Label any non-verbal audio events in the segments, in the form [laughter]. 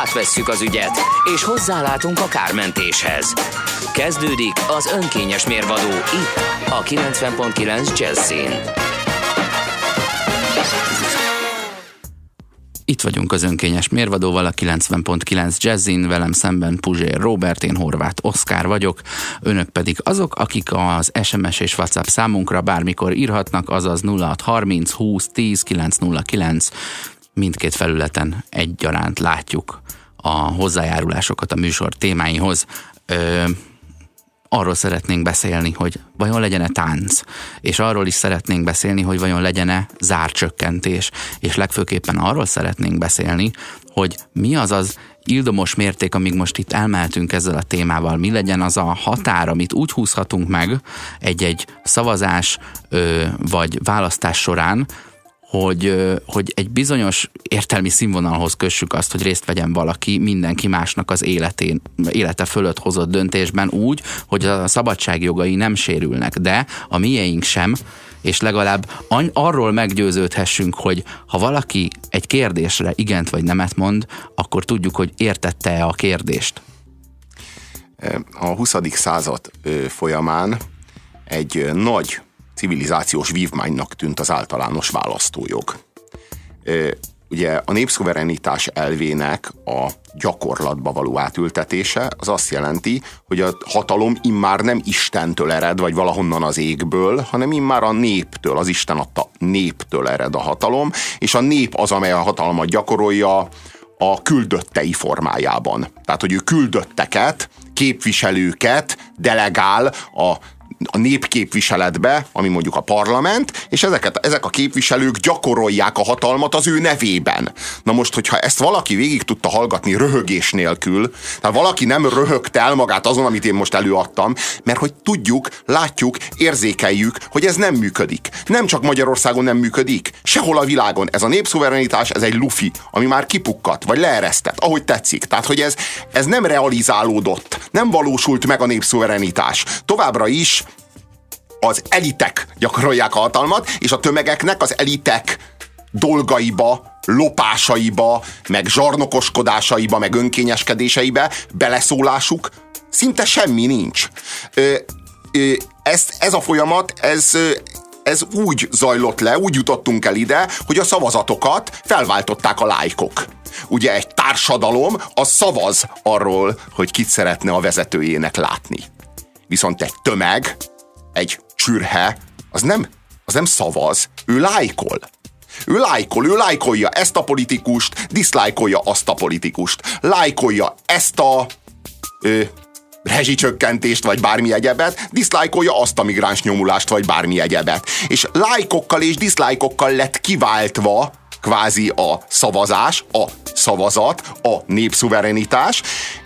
Átvesszük az ügyet, és hozzálátunk a kármentéshez. Kezdődik az önkényes mérvadó itt, a 90.9 Jazzin. Itt vagyunk az önkényes mérvadóval, a 90.9 Jazzin, velem szemben Puzsér Robert, én Horváth Oszkár vagyok, önök pedig azok, akik az SMS és WhatsApp számunkra bármikor írhatnak, azaz 0630 20 10 909 mindkét felületen egyaránt látjuk a hozzájárulásokat a műsor témáihoz. Ö, arról szeretnénk beszélni, hogy vajon legyen-e tánc, és arról is szeretnénk beszélni, hogy vajon legyen-e zárcsökkentés, és legfőképpen arról szeretnénk beszélni, hogy mi az az ildomos mérték, amíg most itt elmeltünk ezzel a témával, mi legyen az a határ, amit úgy húzhatunk meg egy-egy szavazás ö, vagy választás során, hogy, hogy egy bizonyos értelmi színvonalhoz kössük azt, hogy részt vegyen valaki mindenki másnak az életén, élete fölött hozott döntésben úgy, hogy a szabadságjogai nem sérülnek, de a mieink sem, és legalább arról meggyőződhessünk, hogy ha valaki egy kérdésre igent vagy nemet mond, akkor tudjuk, hogy értette-e a kérdést. A 20. század folyamán egy nagy civilizációs vívmánynak tűnt az általános választójog. Ugye a népszuverenitás elvének a gyakorlatba való átültetése az azt jelenti, hogy a hatalom immár nem Istentől ered, vagy valahonnan az égből, hanem immár a néptől, az Isten adta néptől ered a hatalom, és a nép az, amely a hatalmat gyakorolja a küldöttei formájában. Tehát, hogy ő küldötteket, képviselőket delegál a a népképviseletbe, ami mondjuk a parlament, és ezeket, ezek a képviselők gyakorolják a hatalmat az ő nevében. Na most, hogyha ezt valaki végig tudta hallgatni röhögés nélkül, tehát valaki nem röhögte el magát azon, amit én most előadtam, mert hogy tudjuk, látjuk, érzékeljük, hogy ez nem működik. Nem csak Magyarországon nem működik, sehol a világon. Ez a népszuverenitás, ez egy lufi, ami már kipukkat, vagy leeresztett, ahogy tetszik. Tehát, hogy ez, ez nem realizálódott, nem valósult meg a népszuverenitás. Továbbra is az elitek gyakorolják a hatalmat, és a tömegeknek az elitek dolgaiba, lopásaiba, meg zsarnokoskodásaiba, meg önkényeskedéseibe beleszólásuk szinte semmi nincs. Ö, ö, ez, ez a folyamat, ez, ez úgy zajlott le, úgy jutottunk el ide, hogy a szavazatokat felváltották a lájkok. Ugye egy társadalom az szavaz arról, hogy kit szeretne a vezetőjének látni. Viszont egy tömeg, egy csürhe, az nem, az nem szavaz, ő lájkol. Ő lájkol, ő lájkolja ezt a politikust, diszlájkolja azt a politikust. Lájkolja ezt a ö, rezsicsökkentést, vagy bármi egyebet, diszlájkolja azt a migráns nyomulást, vagy bármi egyebet. És lájkokkal és diszlájkokkal lett kiváltva kvázi a szavazás, a szavazat, a népszuverenitás,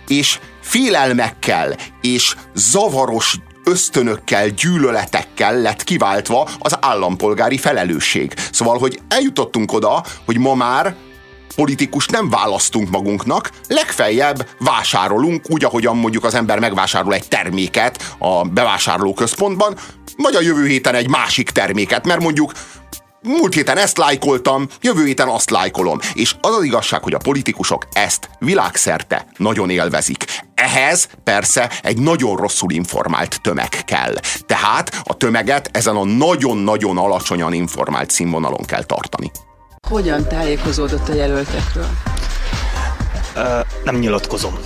és félelmekkel és zavaros ösztönökkel, gyűlöletekkel lett kiváltva az állampolgári felelősség. Szóval, hogy eljutottunk oda, hogy ma már politikus nem választunk magunknak, legfeljebb vásárolunk, úgy, ahogyan mondjuk az ember megvásárol egy terméket a bevásárlóközpontban, vagy a jövő héten egy másik terméket, mert mondjuk múlt héten ezt lájkoltam, jövő héten azt lájkolom. És az az igazság, hogy a politikusok ezt világszerte nagyon élvezik. Ehhez persze egy nagyon rosszul informált tömeg kell. Tehát a tömeget ezen a nagyon-nagyon alacsonyan informált színvonalon kell tartani. Hogyan tájékozódott a jelöltekről? Ö, nem nyilatkozom.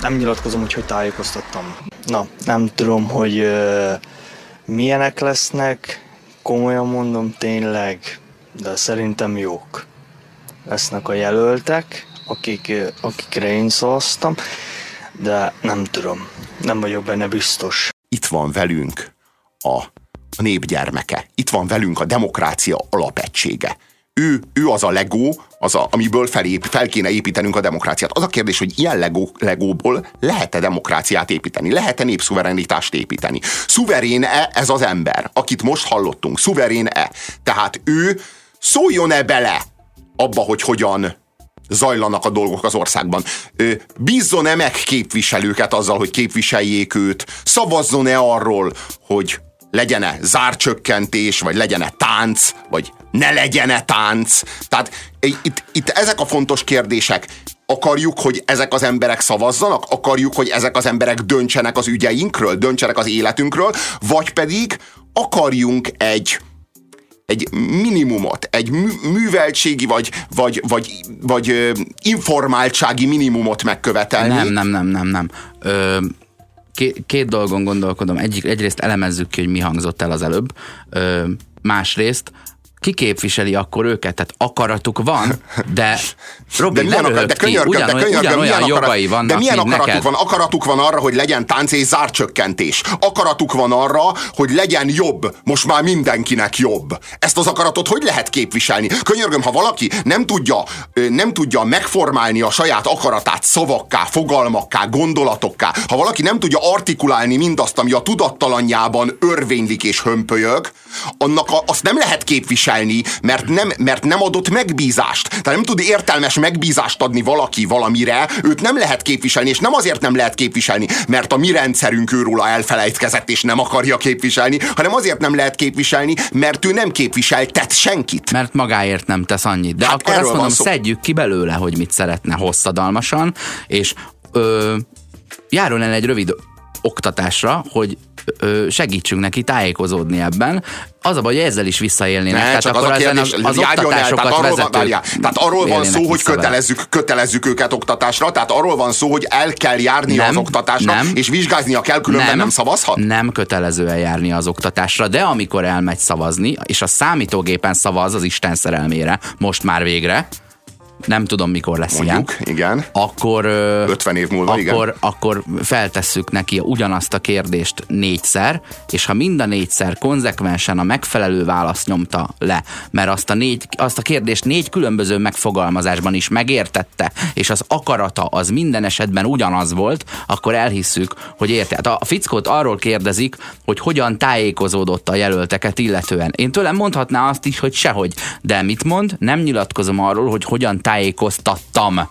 Nem nyilatkozom, hogy hogy tájékoztattam. Na, nem tudom, hogy ö, milyenek lesznek, komolyan mondom, tényleg, de szerintem jók lesznek a jelöltek, akik, akikre én szavaztam, de nem tudom, nem vagyok benne biztos. Itt van velünk a, a nép gyermeke, itt van velünk a demokrácia alapegysége. ő, ő az a legó, az a, amiből felép, fel kéne építenünk a demokráciát. Az a kérdés, hogy ilyen legó, legóból lehet-e demokráciát építeni? Lehet-e népszuverenitást építeni? Szuverén-e ez az ember, akit most hallottunk? Szuverén-e? Tehát ő szóljon-e bele abba, hogy hogyan zajlanak a dolgok az országban. Bízzon-e meg képviselőket azzal, hogy képviseljék őt? Szavazzon-e arról, hogy legyen-e zárcsökkentés, vagy legyen-e tánc, vagy ne legyen-e tánc. Tehát itt, itt ezek a fontos kérdések. Akarjuk, hogy ezek az emberek szavazzanak? Akarjuk, hogy ezek az emberek döntsenek az ügyeinkről, döntsenek az életünkről? Vagy pedig akarjunk egy, egy minimumot, egy műveltségi vagy, vagy, vagy, vagy informáltsági minimumot megkövetelni. Nem, nem, nem, nem, nem. Ö, két, két dolgon gondolkodom. Egy, egyrészt elemezzük ki, hogy mi hangzott el az előbb. Ö, másrészt ki képviseli akkor őket? Tehát akaratuk van, de Robi, de, akar, de könyörgöm, ugyan, de könyörgöm, ugyanolyan milyen jogai vannak, De milyen akaratuk neked? van? Akaratuk van arra, hogy legyen tánc és zárcsökkentés. Akaratuk van arra, hogy legyen jobb. Most már mindenkinek jobb. Ezt az akaratot hogy lehet képviselni? Könyörgöm, ha valaki nem tudja, nem tudja megformálni a saját akaratát szavakká, fogalmakká, gondolatokká, ha valaki nem tudja artikulálni mindazt, ami a tudattalanjában örvénylik és hömpölyög, annak a, azt nem lehet képviselni, mert nem, mert nem adott megbízást. Tehát nem tud értelmes megbízást adni valaki valamire, őt nem lehet képviselni, és nem azért nem lehet képviselni, mert a mi rendszerünk őróla elfelejtkezett, és nem akarja képviselni, hanem azért nem lehet képviselni, mert ő nem képviseltet senkit. Mert magáért nem tesz annyit. De hát akkor azt mondom, szedjük ki belőle, hogy mit szeretne hosszadalmasan, és ö, járjon el egy rövid oktatásra, hogy segítsünk neki tájékozódni ebben. Az a baj, hogy ezzel is visszaélnének. Ne, tehát csak akkor az a kérdés, az, az el, tehát arról, van, várjál, tehát arról van szó, hogy kötelezzük, kötelezzük őket oktatásra, tehát arról van szó, hogy el kell járni nem, az oktatásra, nem, és vizsgáznia kell, különben nem, nem szavazhat? Nem kötelező eljárni az oktatásra, de amikor elmegy szavazni, és a számítógépen szavaz az Isten szerelmére, most már végre, nem tudom mikor lesz Mondjuk, ilyen, igen. akkor, 50 év múlva, akkor, igen. akkor feltesszük neki ugyanazt a kérdést négyszer, és ha mind a négyszer konzekvensen a megfelelő választ nyomta le, mert azt a, négy, azt a kérdést négy különböző megfogalmazásban is megértette, és az akarata az minden esetben ugyanaz volt, akkor elhisszük, hogy érte. Hát a fickót arról kérdezik, hogy hogyan tájékozódott a jelölteket illetően. Én tőlem mondhatná azt is, hogy sehogy. De mit mond? Nem nyilatkozom arról, hogy hogyan tájékoztattam.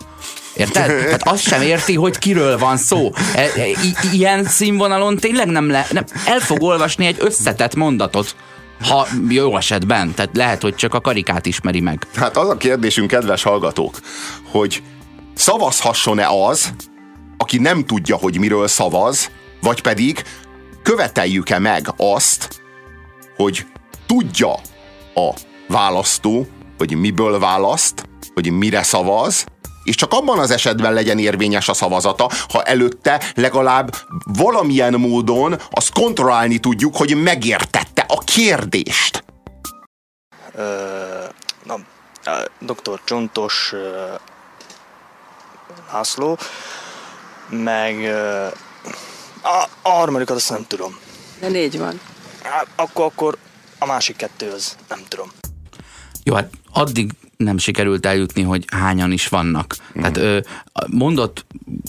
Érted? Hát azt sem érti, hogy kiről van szó. E, e, i- ilyen színvonalon tényleg nem le, nem, el fog olvasni egy összetett mondatot. Ha jó esetben, tehát lehet, hogy csak a karikát ismeri meg. Hát az a kérdésünk, kedves hallgatók, hogy szavazhasson-e az, aki nem tudja, hogy miről szavaz, vagy pedig követeljük-e meg azt, hogy tudja a választó, hogy miből választ, hogy mire szavaz, és csak abban az esetben legyen érvényes a szavazata, ha előtte legalább valamilyen módon azt kontrollálni tudjuk, hogy megértette a kérdést. Uh, na, dr. Csontos uh, László, meg uh, a, a harmadikat azt nem tudom. De négy van. Akkor, akkor a másik kettő az nem tudom. Jó, hát addig nem sikerült eljutni, hogy hányan is vannak. Mm. Tehát ö, mondott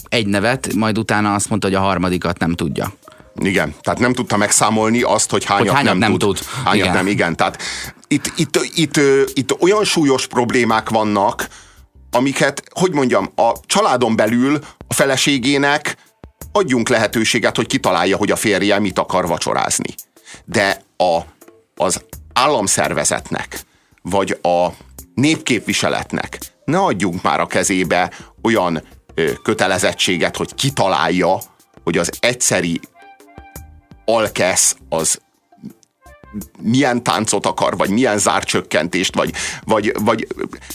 egy nevet, majd utána azt mondta, hogy a harmadikat nem tudja. Igen, tehát nem tudta megszámolni azt, hogy hányat, hogy hányat nem, nem tud. tud. Hányat igen. nem, igen. Tehát itt, itt, itt, itt, itt olyan súlyos problémák vannak, amiket, hogy mondjam, a családon belül a feleségének adjunk lehetőséget, hogy kitalálja, hogy a férje mit akar vacsorázni. De a, az államszervezetnek, vagy a népképviseletnek ne adjunk már a kezébe olyan ö, kötelezettséget, hogy kitalálja, hogy az egyszeri alkesz az milyen táncot akar, vagy milyen zárcsökkentést, vagy, vagy, vagy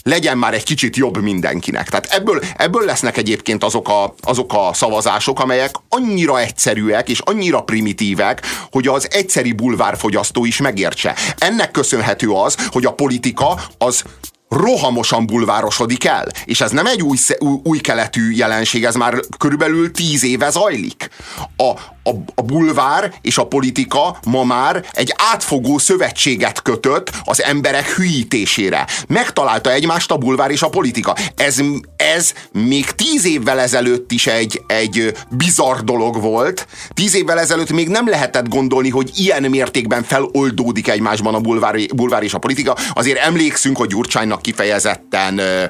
legyen már egy kicsit jobb mindenkinek. Tehát ebből, ebből lesznek egyébként azok a, azok a szavazások, amelyek annyira egyszerűek és annyira primitívek, hogy az egyszeri bulvárfogyasztó is megértse. Ennek köszönhető az, hogy a politika az rohamosan bulvárosodik el. És ez nem egy új, új, keletű jelenség, ez már körülbelül tíz éve zajlik. A, a, a bulvár és a politika ma már egy átfogó szövetséget kötött az emberek hülyítésére. Megtalálta egymást a bulvár és a politika. Ez, ez még tíz évvel ezelőtt is egy, egy bizarr dolog volt. Tíz évvel ezelőtt még nem lehetett gondolni, hogy ilyen mértékben feloldódik egymásban a bulvár, bulvár és a politika. Azért emlékszünk, hogy Gyurcsánynak kifejezetten ö,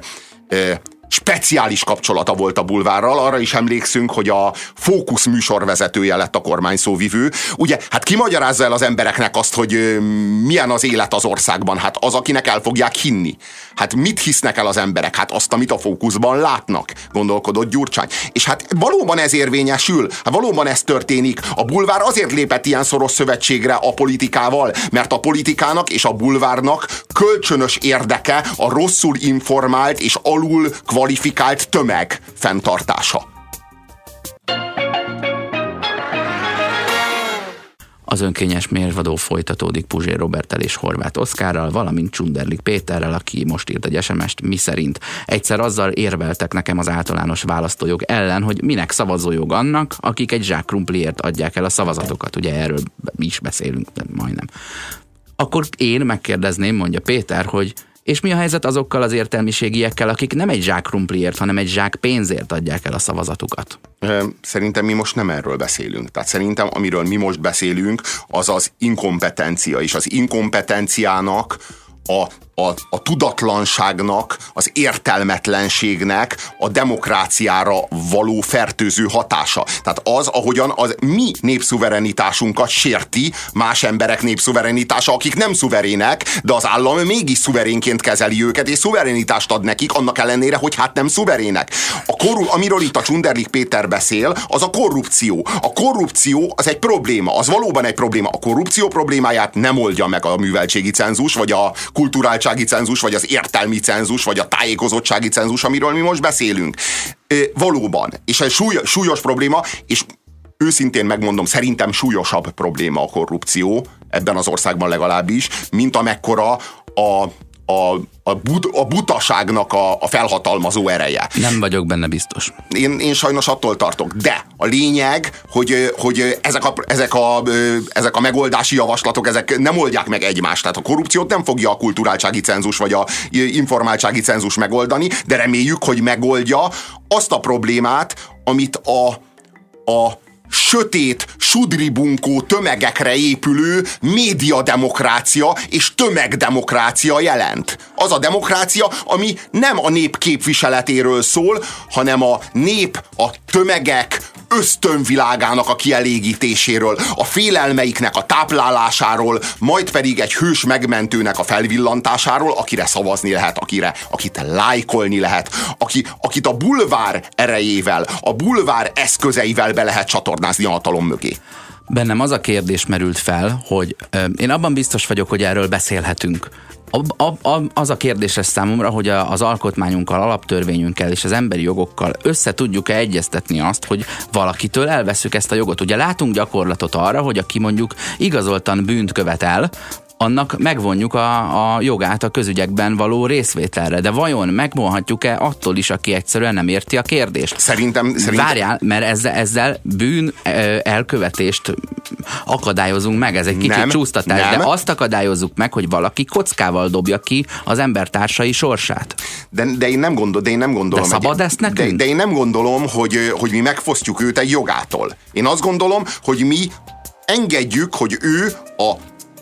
ö, speciális kapcsolata volt a bulvárral, arra is emlékszünk, hogy a Fókusz műsorvezetője lett a kormányszóvivő. Ugye, hát ki magyarázza el az embereknek azt, hogy milyen az élet az országban? Hát az, akinek el fogják hinni. Hát mit hisznek el az emberek? Hát azt, amit a fókuszban látnak, gondolkodott Gyurcsány. És hát valóban ez érvényesül, hát valóban ez történik. A bulvár azért lépett ilyen szoros szövetségre a politikával, mert a politikának és a bulvárnak kölcsönös érdeke a rosszul informált és alul kvalifikált tömeg fenntartása. Az önkényes mérvadó folytatódik Puzsér Robertel és Horváth Oszkárral, valamint Csunderlik Péterrel, aki most írt egy SMS-t, mi szerint egyszer azzal érveltek nekem az általános választójog ellen, hogy minek szavazójog annak, akik egy zsák krumpliért adják el a szavazatokat. Ugye erről is beszélünk, de majdnem. Akkor én megkérdezném, mondja Péter, hogy és mi a helyzet azokkal az értelmiségiekkel, akik nem egy zsák krumpliért, hanem egy zsák pénzért adják el a szavazatukat? Szerintem mi most nem erről beszélünk. Tehát szerintem, amiről mi most beszélünk, az az inkompetencia, és az inkompetenciának a a, a tudatlanságnak, az értelmetlenségnek a demokráciára való fertőző hatása. Tehát az, ahogyan az mi népszuverenitásunkat sérti más emberek népszuverenitása, akik nem szuverének, de az állam mégis szuverénként kezeli őket, és szuverenitást ad nekik, annak ellenére, hogy hát nem szuverének. A korru- amiről itt a Csunderlik Péter beszél, az a korrupció. A korrupció az egy probléma, az valóban egy probléma. A korrupció problémáját nem oldja meg a műveltségi cenzus, vagy a kulturális tudatossági cenzus, vagy az értelmi cenzus, vagy a tájékozottsági cenzus, amiről mi most beszélünk. Valóban. És ez súly, súlyos probléma, és őszintén megmondom, szerintem súlyosabb probléma a korrupció, ebben az országban legalábbis, mint amekkora a a, a, but, a butaságnak a, a felhatalmazó ereje. Nem vagyok benne biztos. Én, én sajnos attól tartok. De a lényeg, hogy, hogy ezek, a, ezek, a, ezek a megoldási javaslatok, ezek nem oldják meg egymást. Tehát a korrupciót nem fogja a kulturáltsági cenzus vagy a informáltsági cenzus megoldani, de reméljük, hogy megoldja azt a problémát, amit a, a sötét, sudribunkó tömegekre épülő médiademokrácia és tömegdemokrácia jelent. Az a demokrácia, ami nem a nép képviseletéről szól, hanem a nép, a tömegek ösztönvilágának a kielégítéséről, a félelmeiknek a táplálásáról, majd pedig egy hős megmentőnek a felvillantásáról, akire szavazni lehet, akire, akit lájkolni lehet, aki, akit a bulvár erejével, a bulvár eszközeivel be lehet csatornázni a hatalom mögé. Bennem az a kérdés merült fel, hogy ö, én abban biztos vagyok, hogy erről beszélhetünk a, a, a, az a kérdés lesz számomra, hogy a, az alkotmányunkkal, alaptörvényünkkel és az emberi jogokkal össze tudjuk-e egyeztetni azt, hogy valakitől elveszük ezt a jogot. Ugye látunk gyakorlatot arra, hogy aki mondjuk igazoltan bűnt követel, annak megvonjuk a, a jogát a közügyekben való részvételre. De vajon megvonhatjuk-e attól is, aki egyszerűen nem érti a kérdést? Szerintem... szerintem... Várjál, mert ezzel, ezzel bűn elkövetést akadályozunk meg, ez egy kicsit nem, csúsztatás, nem. de azt akadályozzuk meg, hogy valaki kockával dobja ki az embertársai sorsát. De, de én nem gondolom, de én nem gondolom. De szabad egy, ezt nekünk? De, de én nem gondolom, hogy, hogy mi megfosztjuk őt egy jogától. Én azt gondolom, hogy mi engedjük, hogy ő a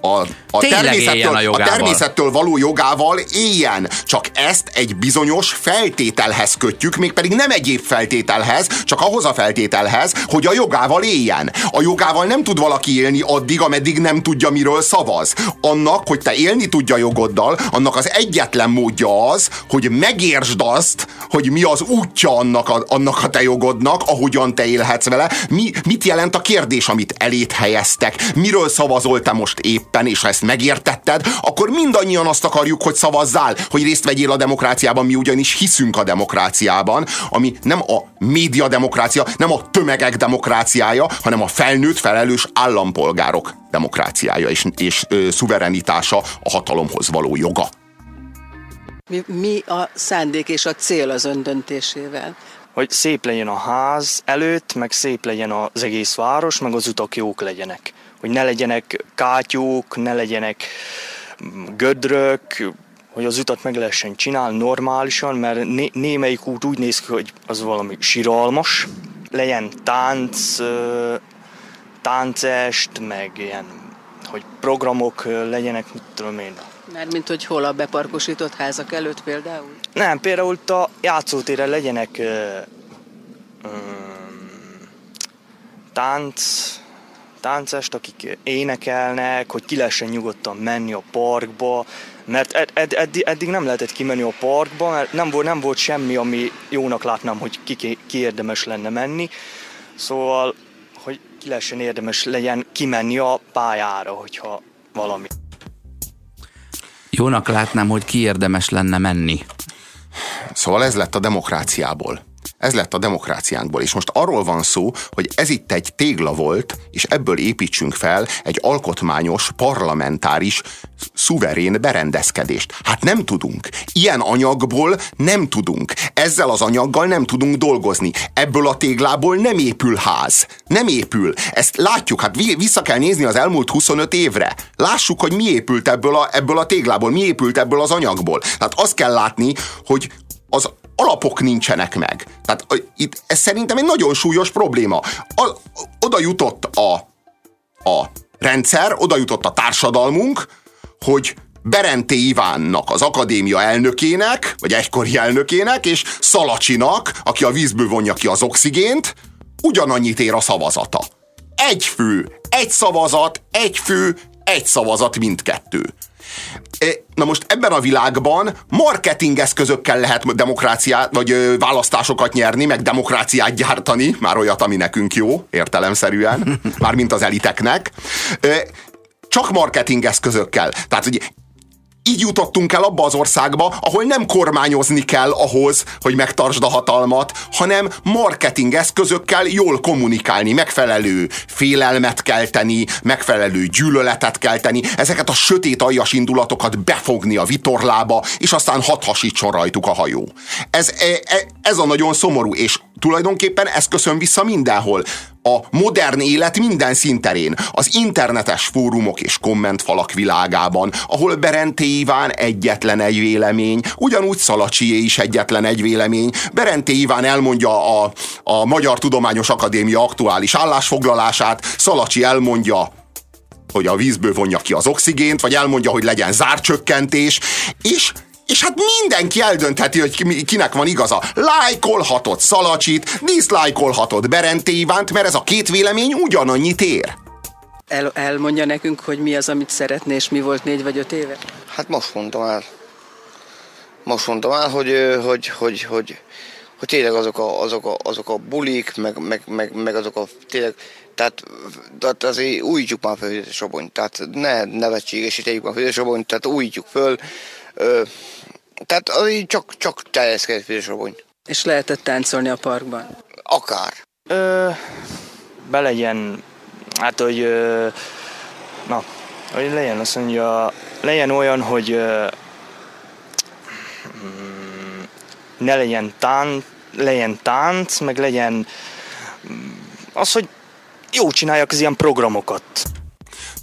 a, a, természettől, a, a természettől való jogával éljen. Csak ezt egy bizonyos feltételhez kötjük, mégpedig nem egyéb feltételhez, csak ahhoz a feltételhez, hogy a jogával éljen. A jogával nem tud valaki élni addig, ameddig nem tudja, miről szavaz. Annak, hogy te élni tudja jogoddal, annak az egyetlen módja az, hogy megértsd azt, hogy mi az útja annak a, annak a te jogodnak, ahogyan te élhetsz vele. Mi, mit jelent a kérdés, amit elét helyeztek? Miről szavazol te most épp? Éppen, és ha ezt megértetted, akkor mindannyian azt akarjuk, hogy szavazzál, hogy részt vegyél a demokráciában, mi ugyanis hiszünk a demokráciában, ami nem a média demokrácia, nem a tömegek demokráciája, hanem a felnőtt, felelős állampolgárok demokráciája és, és ö, szuverenitása a hatalomhoz való joga. Mi, mi a szándék és a cél az öndöntésével? Hogy szép legyen a ház előtt, meg szép legyen az egész város, meg az utak jók legyenek. Hogy ne legyenek kátyúk, ne legyenek mm, gödrök, hogy az utat meg lehessen csinálni normálisan, mert né- némelyik út úgy néz ki, hogy az valami siralmas. Legyen tánc, táncest, meg ilyen, hogy programok legyenek, mit tudom én, mint hogy hol a beparkosított házak előtt például? Nem, például a játszótéren legyenek ö, tánc, táncest, akik énekelnek, hogy ki lehessen nyugodtan menni a parkba, mert ed, ed, ed, eddig nem lehetett kimenni a parkba, mert nem volt, nem volt semmi, ami jónak látnám, hogy ki, ki érdemes lenne menni. Szóval, hogy ki lehessen érdemes legyen kimenni a pályára, hogyha valami. Jónak látnám, hogy ki érdemes lenne menni. Szóval ez lett a demokráciából. Ez lett a demokráciánkból. És most arról van szó, hogy ez itt egy tégla volt, és ebből építsünk fel egy alkotmányos, parlamentáris, szuverén berendezkedést. Hát nem tudunk. Ilyen anyagból nem tudunk. Ezzel az anyaggal nem tudunk dolgozni. Ebből a téglából nem épül ház. Nem épül. Ezt látjuk, hát vissza kell nézni az elmúlt 25 évre. Lássuk, hogy mi épült ebből a, ebből a téglából, mi épült ebből az anyagból. Tehát azt kell látni, hogy az alapok nincsenek meg. Tehát itt ez szerintem egy nagyon súlyos probléma. A, oda jutott a, a rendszer, oda jutott a társadalmunk, hogy Berenté Ivánnak, az akadémia elnökének, vagy egykori elnökének, és Szalacsinak, aki a vízből vonja ki az oxigént, ugyanannyit ér a szavazata. Egy fő, egy szavazat, egy fő, egy szavazat mindkettő. E, na most ebben a világban marketing eszközökkel lehet demokráciát, vagy választásokat nyerni, meg demokráciát gyártani, már olyat, ami nekünk jó, értelemszerűen, [laughs] már mint az eliteknek. Csak marketing eszközökkel. Tehát, hogy így jutottunk el abba az országba, ahol nem kormányozni kell ahhoz, hogy megtartsd a hatalmat, hanem marketing eszközökkel jól kommunikálni, megfelelő félelmet kelteni, megfelelő gyűlöletet kelteni, ezeket a sötét aljas indulatokat befogni a vitorlába, és aztán hat hasítson rajtuk a hajó. Ez, e, e, ez a nagyon szomorú, és tulajdonképpen ez köszön vissza mindenhol a modern élet minden szinterén, az internetes fórumok és kommentfalak világában, ahol Berenté Iván egyetlen egy vélemény, ugyanúgy Szalacsié is egyetlen egy vélemény. Berenté Iván elmondja a, a Magyar Tudományos Akadémia aktuális állásfoglalását, Szalacsi elmondja hogy a vízből vonja ki az oxigént, vagy elmondja, hogy legyen zárcsökkentés, és és hát mindenki eldöntheti, hogy kinek van igaza. Lájkolhatod Szalacsit, diszlájkolhatod Berente Ivánt, mert ez a két vélemény ugyanannyit ér. El, elmondja nekünk, hogy mi az, amit szeretné, és mi volt négy vagy öt éve? Hát most mondtam el. Most mondtam el, hogy, hogy, hogy, hogy, hogy tényleg azok a, azok a, azok a bulik, meg, meg, meg, meg azok a tényleg, tehát, tehát azért újítjuk már fel a Sobonyt, tehát ne nevetségesítjük már a Sobonyt, tehát újítjuk föl, Ö, tehát az csak, csak terjeszkedett Piros És lehetett táncolni a parkban? Akár. Ö, be legyen, hát hogy, ö, na, hogy legyen, azt mondja, legyen olyan, hogy ö, mm, ne legyen tánc, legyen tánc, meg legyen mm, az, hogy jó csináljak az ilyen programokat.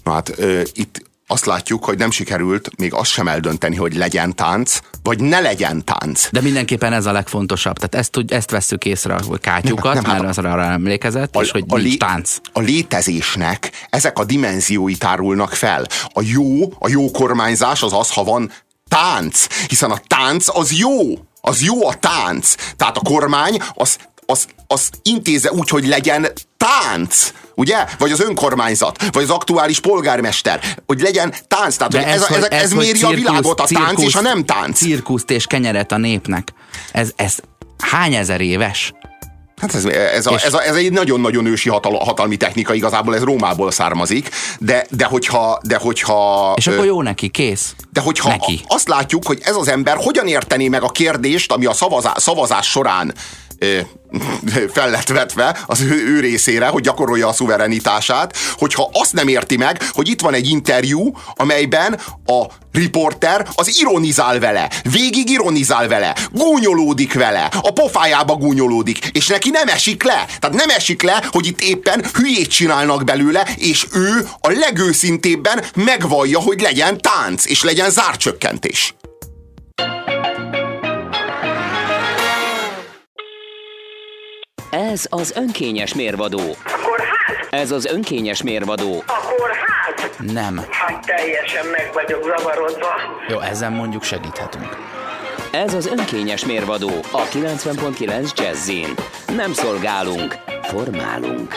Na hát ö, itt azt látjuk, hogy nem sikerült még azt sem eldönteni, hogy legyen tánc, vagy ne legyen tánc. De mindenképpen ez a legfontosabb. Tehát ezt, ezt vesszük észre a kátyukat, nem, nem, mert hát az arra emlékezett, a, és hogy a nincs lé, tánc. A létezésnek ezek a dimenziói tárulnak fel. A jó, a jó kormányzás az az, ha van tánc, hiszen a tánc az jó. Az jó a tánc. Tehát a kormány az, az, az intéze úgy, hogy legyen tánc ugye? Vagy az önkormányzat, vagy az aktuális polgármester, hogy legyen tánc. Tehát, hogy ez, ez, ez, ez, ez méri cirkusz, a világot, a tánc cirkusz, és a nem tánc. Cirkuszt és kenyeret a népnek. Ez, ez hány ezer éves? Hát ez, ez, a, ez, a, ez egy nagyon-nagyon ősi hatal, hatalmi technika, igazából ez Rómából származik, de, de hogyha... De hogyha és akkor jó neki, kész. De hogyha neki. azt látjuk, hogy ez az ember hogyan értené meg a kérdést, ami a szavazás, szavazás során [laughs] fel lett vetve az ő, ő részére, hogy gyakorolja a szuverenitását, hogyha azt nem érti meg, hogy itt van egy interjú, amelyben a riporter az ironizál vele, végig ironizál vele, gúnyolódik vele, a pofájába gúnyolódik, és neki nem esik le. Tehát nem esik le, hogy itt éppen hülyét csinálnak belőle, és ő a legőszintébben megvallja, hogy legyen tánc, és legyen zárcsökkentés. Ez az önkényes mérvadó. Akkor hát, Ez az önkényes mérvadó. akkor hát. Nem. Hát teljesen meg vagyok zavarodva. Jó, ezen mondjuk segíthetünk. Ez az önkényes mérvadó a 90.9 Jazzin. Nem szolgálunk, formálunk.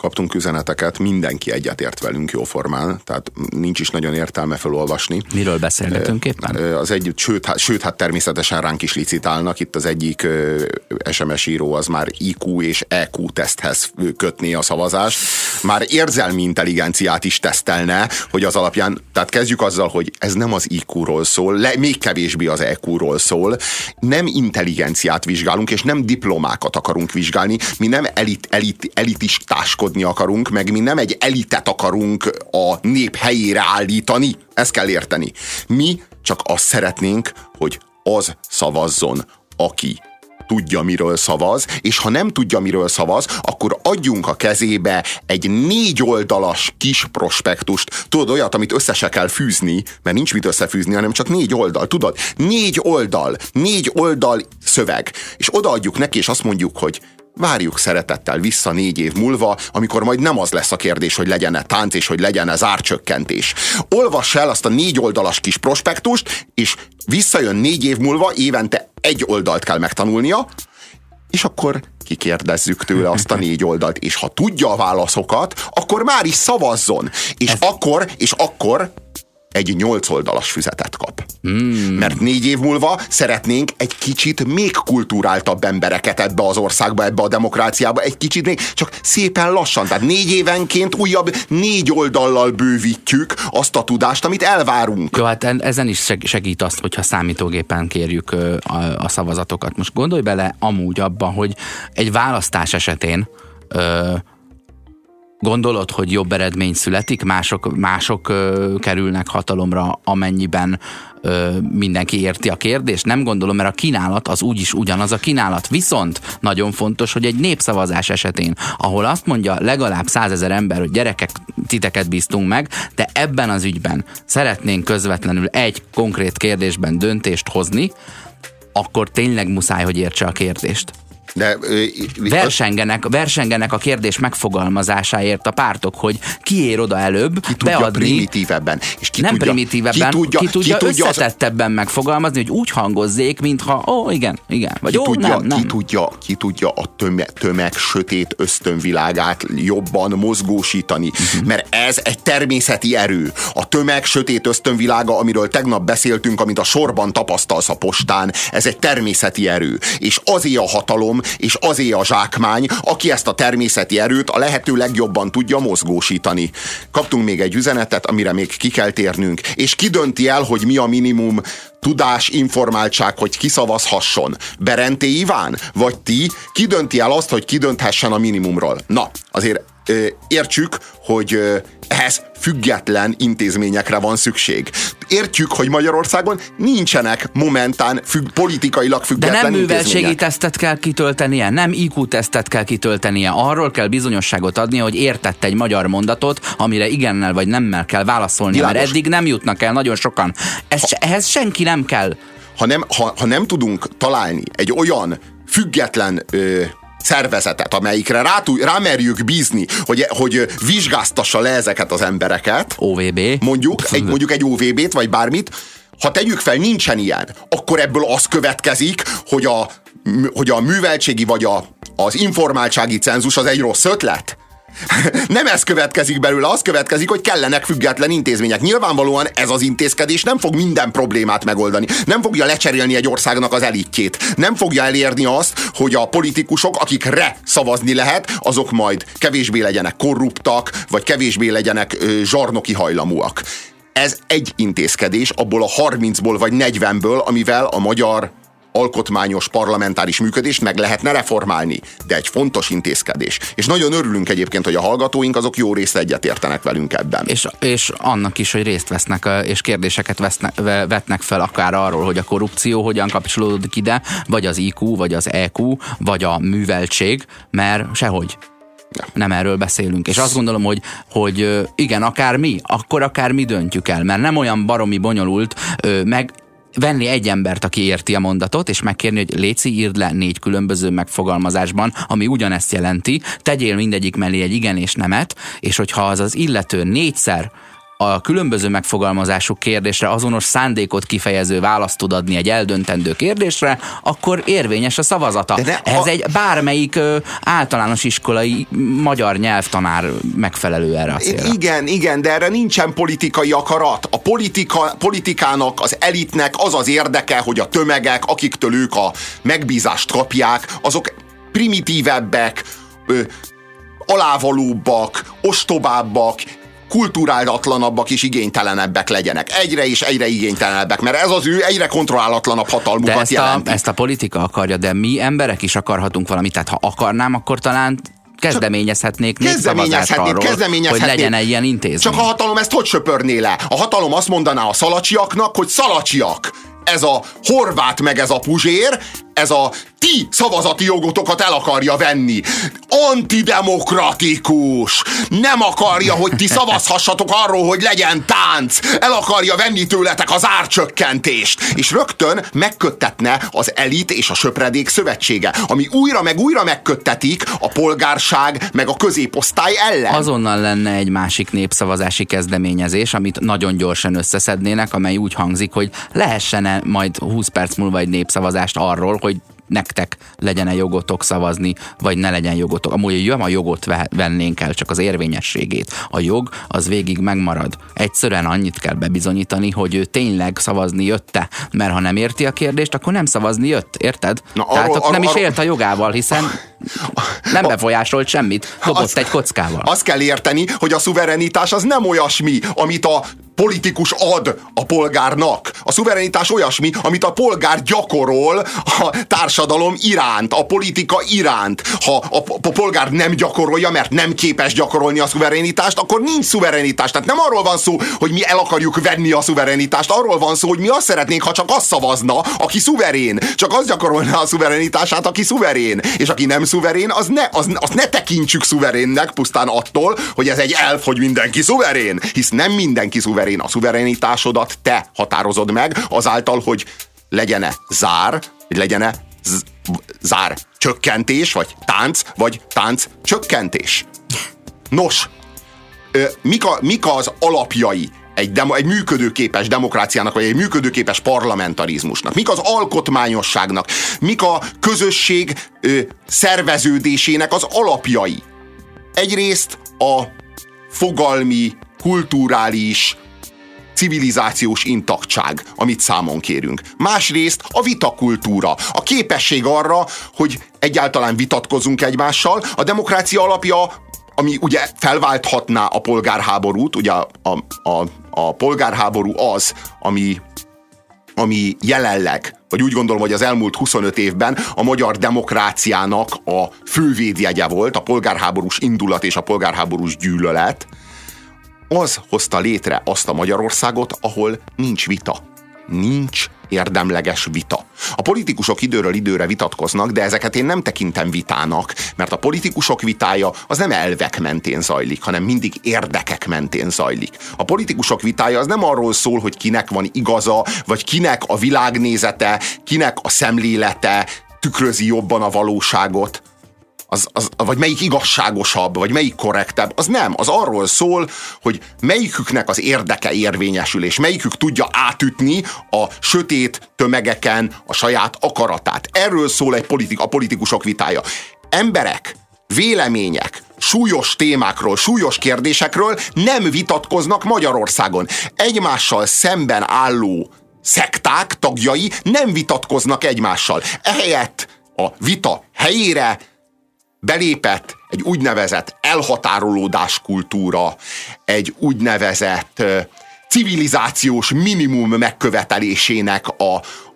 Kaptunk üzeneteket, mindenki egyetért velünk jóformán, tehát nincs is nagyon értelme felolvasni. Miről beszélgetünk éppen? Az egy, sőt, hát, sőt, hát természetesen ránk is licitálnak. Itt az egyik SMS író az már IQ és EQ teszthez kötné a szavazást. Már érzelmi intelligenciát is tesztelne, hogy az alapján, tehát kezdjük azzal, hogy ez nem az IQ-ról szól, le, még kevésbé az EQ-ról szól. Nem intelligenciát vizsgálunk, és nem diplomákat akarunk vizsgálni. Mi nem elit, elit, elitistáskodni akarunk, meg mi nem egy elitet akarunk a nép helyére állítani. Ezt kell érteni. Mi csak azt szeretnénk, hogy az szavazzon, aki tudja, miről szavaz, és ha nem tudja, miről szavaz, akkor adjunk a kezébe egy négy oldalas kis prospektust. Tudod, olyat, amit össze se kell fűzni, mert nincs mit összefűzni, hanem csak négy oldal, tudod? Négy oldal, négy oldal szöveg. És odaadjuk neki, és azt mondjuk, hogy várjuk szeretettel vissza négy év múlva, amikor majd nem az lesz a kérdés, hogy legyen-e tánc, és hogy legyen-e zárcsökkentés. Olvass el azt a négy oldalas kis prospektust, és visszajön négy év múlva, évente egy oldalt kell megtanulnia, és akkor kikérdezzük tőle azt a négy oldalt, és ha tudja a válaszokat, akkor már is szavazzon. És akkor, és akkor egy nyolc oldalas füzetet. Mm. Mert négy év múlva szeretnénk egy kicsit még kulturáltabb embereket ebbe az országba, ebbe a demokráciába, egy kicsit még, csak szépen lassan. Tehát négy évenként újabb négy oldallal bővítjük azt a tudást, amit elvárunk. Jó, hát ezen is segít azt, hogyha számítógépen kérjük a, a szavazatokat. Most gondolj bele amúgy abban, hogy egy választás esetén ö, Gondolod, hogy jobb eredmény születik, mások, mások ö, kerülnek hatalomra, amennyiben ö, mindenki érti a kérdést? Nem gondolom, mert a kínálat az úgyis ugyanaz a kínálat. Viszont nagyon fontos, hogy egy népszavazás esetén, ahol azt mondja legalább százezer ember, hogy gyerekek, titeket bíztunk meg, de ebben az ügyben szeretnénk közvetlenül egy konkrét kérdésben döntést hozni, akkor tényleg muszáj, hogy értse a kérdést. De, ö, versengenek, versengenek a kérdés megfogalmazásáért a pártok, hogy ki ér oda előbb ki tudja beadni. primitívebben. És ki nem tudja, primitívebben, ki tudja, ki tudja, ki tudja összetettebben megfogalmazni, hogy úgy hangozzék, mintha, ó, igen, igen, vagy ki ó, tudja, nem, nem. Ki tudja, ki tudja a tömeg, tömeg sötét ösztönvilágát jobban mozgósítani, uh-huh. mert ez egy természeti erő. A tömeg sötét ösztönvilága, amiről tegnap beszéltünk, amit a sorban tapasztalsz a postán, ez egy természeti erő. És azért a hatalom, és azé a zsákmány, aki ezt a természeti erőt a lehető legjobban tudja mozgósítani. Kaptunk még egy üzenetet, amire még ki kell térnünk, és ki dönti el, hogy mi a minimum tudás, informáltság, hogy kiszavazhasson? Berenté Iván? Vagy ti? Ki dönti el azt, hogy ki dönthessen a minimumról? Na, azért ö, értsük, hogy ö, ehhez független intézményekre van szükség. Értjük, hogy Magyarországon nincsenek momentán függ, politikailag De független nem műveltségi tesztet kell kitöltenie, nem IQ tesztet kell kitöltenie. Arról kell bizonyosságot adni, hogy értett egy magyar mondatot, amire igennel vagy nemmel kell válaszolni, mert Világos. eddig nem jutnak el nagyon sokan. Ez, ehhez senki nem kell. ha nem, ha, ha nem tudunk találni egy olyan független ö, szervezetet, amelyikre rá, rámerjük bízni, hogy, hogy vizsgáztassa le ezeket az embereket, OVB. mondjuk egy, mondjuk egy OVB-t, vagy bármit, ha tegyük fel, nincsen ilyen, akkor ebből az következik, hogy a, hogy a műveltségi vagy a, az informáltsági cenzus az egy rossz ötlet? [laughs] Nem ez következik belőle, az következik, hogy kellenek független intézmények. Nyilvánvalóan ez az intézkedés nem fog minden problémát megoldani. Nem fogja lecserélni egy országnak az elitjét. Nem fogja elérni azt, hogy a politikusok, akikre szavazni lehet, azok majd kevésbé legyenek korruptak, vagy kevésbé legyenek ö, zsarnoki hajlamúak. Ez egy intézkedés abból a 30-ból vagy 40-ből, amivel a magyar alkotmányos parlamentáris működést meg lehetne reformálni, de egy fontos intézkedés. És nagyon örülünk egyébként, hogy a hallgatóink azok jó részt egyetértenek velünk ebben. És, és annak is, hogy részt vesznek, és kérdéseket vesznek, vetnek fel akár arról, hogy a korrupció hogyan kapcsolódik ide, vagy az IQ, vagy az EQ, vagy a műveltség, mert sehogy. Nem erről beszélünk. És azt gondolom, hogy, hogy igen, akár mi, akkor akár mi döntjük el, mert nem olyan baromi bonyolult, meg venni egy embert, aki érti a mondatot, és megkérni, hogy Léci írd le négy különböző megfogalmazásban, ami ugyanezt jelenti, tegyél mindegyik mellé egy igen és nemet, és hogyha az az illető négyszer a különböző megfogalmazású kérdésre azonos szándékot kifejező választ tud adni egy eldöntendő kérdésre, akkor érvényes a szavazata. De ne, Ez a... egy bármelyik ö, általános iskolai magyar nyelvtanár megfelelő erre a célra. Igen, igen, de erre nincsen politikai akarat. A politika, politikának, az elitnek az az érdeke, hogy a tömegek, akiktől ők a megbízást kapják, azok primitívebbek, ö, alávalóbbak, ostobábbak, kulturálatlanabbak és igénytelenebbek legyenek. Egyre és egyre igénytelenebbek, mert ez az ő egyre kontrollálatlanabb hatalmukat de ezt jelenti. A, ezt a politika akarja, de mi emberek is akarhatunk valamit. Tehát ha akarnám, akkor talán kezdeményezhetnék kezdeményezhetnék, kezdeményezhetnék, hogy legyen egy ilyen intézmény. Csak a hatalom ezt hogy söpörné le? A hatalom azt mondaná a szalacsiaknak, hogy szalacsiak. Ez a horvát meg ez a puzsér, ez a ti szavazati jogotokat el akarja venni. Antidemokratikus! Nem akarja, hogy ti szavazhassatok arról, hogy legyen tánc. El akarja venni tőletek az árcsökkentést. És rögtön megköttetne az elit és a söpredék szövetsége, ami újra meg újra megköttetik a polgárság meg a középosztály ellen. Azonnal lenne egy másik népszavazási kezdeményezés, amit nagyon gyorsan összeszednének, amely úgy hangzik, hogy lehessen majd 20 perc múlva egy népszavazást arról, hogy nektek legyen-e jogotok szavazni, vagy ne legyen jogotok. Amúgy jön a jogot vennénk el, csak az érvényességét. A jog az végig megmarad. Egyszerűen annyit kell bebizonyítani, hogy ő tényleg szavazni jötte, mert ha nem érti a kérdést, akkor nem szavazni jött, érted? Na, Tehát arról, arról, nem is élt a jogával, hiszen nem befolyásolt semmit, dobott azt, egy kockával. Azt kell érteni, hogy a szuverenitás az nem olyasmi, amit a politikus ad a polgárnak. A szuverenitás olyasmi, amit a polgár gyakorol a társadalom iránt, a politika iránt. Ha a, a polgár nem gyakorolja, mert nem képes gyakorolni a szuverenitást, akkor nincs szuverenitás. Tehát nem arról van szó, hogy mi el akarjuk venni a szuverenitást, arról van szó, hogy mi azt szeretnénk, ha csak azt szavazna, aki szuverén. Csak az gyakorolna a szuverenitását, aki szuverén. És aki nem szuverén, az ne, az, azt ne tekintsük szuverénnek pusztán attól, hogy ez egy elf, hogy mindenki szuverén. Hisz nem mindenki szuverén. A szuverenitásodat te határozod meg azáltal, hogy legyen-e zár, vagy legyen-e zár csökkentés, vagy tánc, vagy tánc csökkentés. Nos, mik, a, mik az alapjai egy, demo, egy működőképes demokráciának, vagy egy működőképes parlamentarizmusnak? Mik az alkotmányosságnak? Mik a közösség ö, szerveződésének az alapjai? Egyrészt a fogalmi, kulturális, civilizációs intaktság, amit számon kérünk. Másrészt a vitakultúra, a képesség arra, hogy egyáltalán vitatkozunk egymással. A demokrácia alapja ami ugye felválthatná a polgárháborút, ugye a, a, a, a polgárháború az, ami, ami jelenleg, vagy úgy gondolom, hogy az elmúlt 25 évben a magyar demokráciának a fővédjegye volt, a polgárháborús indulat és a polgárháborús gyűlölet, az hozta létre azt a Magyarországot, ahol nincs vita. Nincs érdemleges vita. A politikusok időről időre vitatkoznak, de ezeket én nem tekintem vitának, mert a politikusok vitája az nem elvek mentén zajlik, hanem mindig érdekek mentén zajlik. A politikusok vitája az nem arról szól, hogy kinek van igaza, vagy kinek a világnézete, kinek a szemlélete tükrözi jobban a valóságot, az, az, vagy melyik igazságosabb, vagy melyik korrektebb, az nem. Az arról szól, hogy melyiküknek az érdeke érvényesül, és melyikük tudja átütni a sötét tömegeken a saját akaratát. Erről szól egy politik, a politikusok vitája. Emberek, vélemények, súlyos témákról, súlyos kérdésekről nem vitatkoznak Magyarországon. Egymással szemben álló szekták tagjai nem vitatkoznak egymással. Ehelyett a vita helyére belépett egy úgynevezett elhatárolódás kultúra, egy úgynevezett civilizációs minimum megkövetelésének a,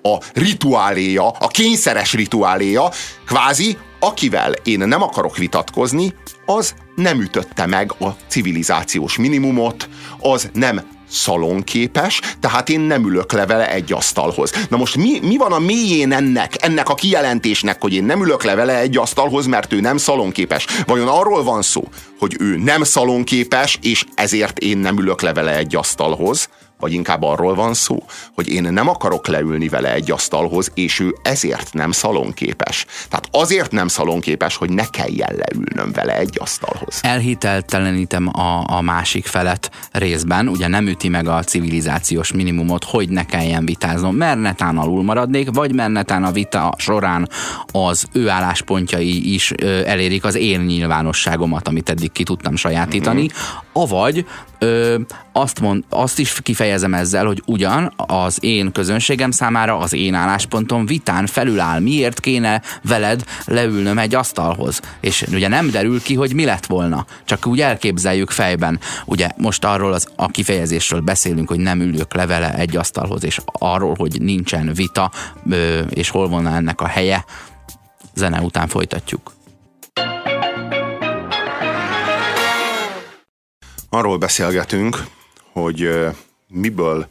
a rituáléja, a kényszeres rituáléja, kvázi akivel én nem akarok vitatkozni, az nem ütötte meg a civilizációs minimumot, az nem szalonképes, tehát én nem ülök le vele egy asztalhoz. Na most mi, mi van a mélyén ennek, ennek a kijelentésnek, hogy én nem ülök le vele egy asztalhoz, mert ő nem szalonképes? Vajon arról van szó, hogy ő nem szalonképes, és ezért én nem ülök le vele egy asztalhoz? Vagy inkább arról van szó, hogy én nem akarok leülni vele egy asztalhoz, és ő ezért nem szalonképes. Tehát azért nem szalonképes, hogy ne kelljen leülnöm vele egy asztalhoz. Elhiteltelenítem a, a másik felet részben, ugye nem üti meg a civilizációs minimumot, hogy ne kelljen vitáznom, mert netán alul maradnék, vagy mert netán a vita során az ő álláspontjai is ö, elérik az én nyilvánosságomat, amit eddig ki tudtam sajátítani, mm-hmm. avagy ö, azt, mond, azt is kifejezem ezzel, hogy ugyan az én közönségem számára az én álláspontom vitán felüláll. Miért kéne veled leülnöm egy asztalhoz? És ugye nem derül ki, hogy mi lett volna. Csak úgy elképzeljük fejben. Ugye most arról az, a kifejezésről beszélünk, hogy nem ülök le vele egy asztalhoz, és arról, hogy nincsen vita, ö, és hol volna ennek a helye. Zene után folytatjuk. Arról beszélgetünk, hogy miből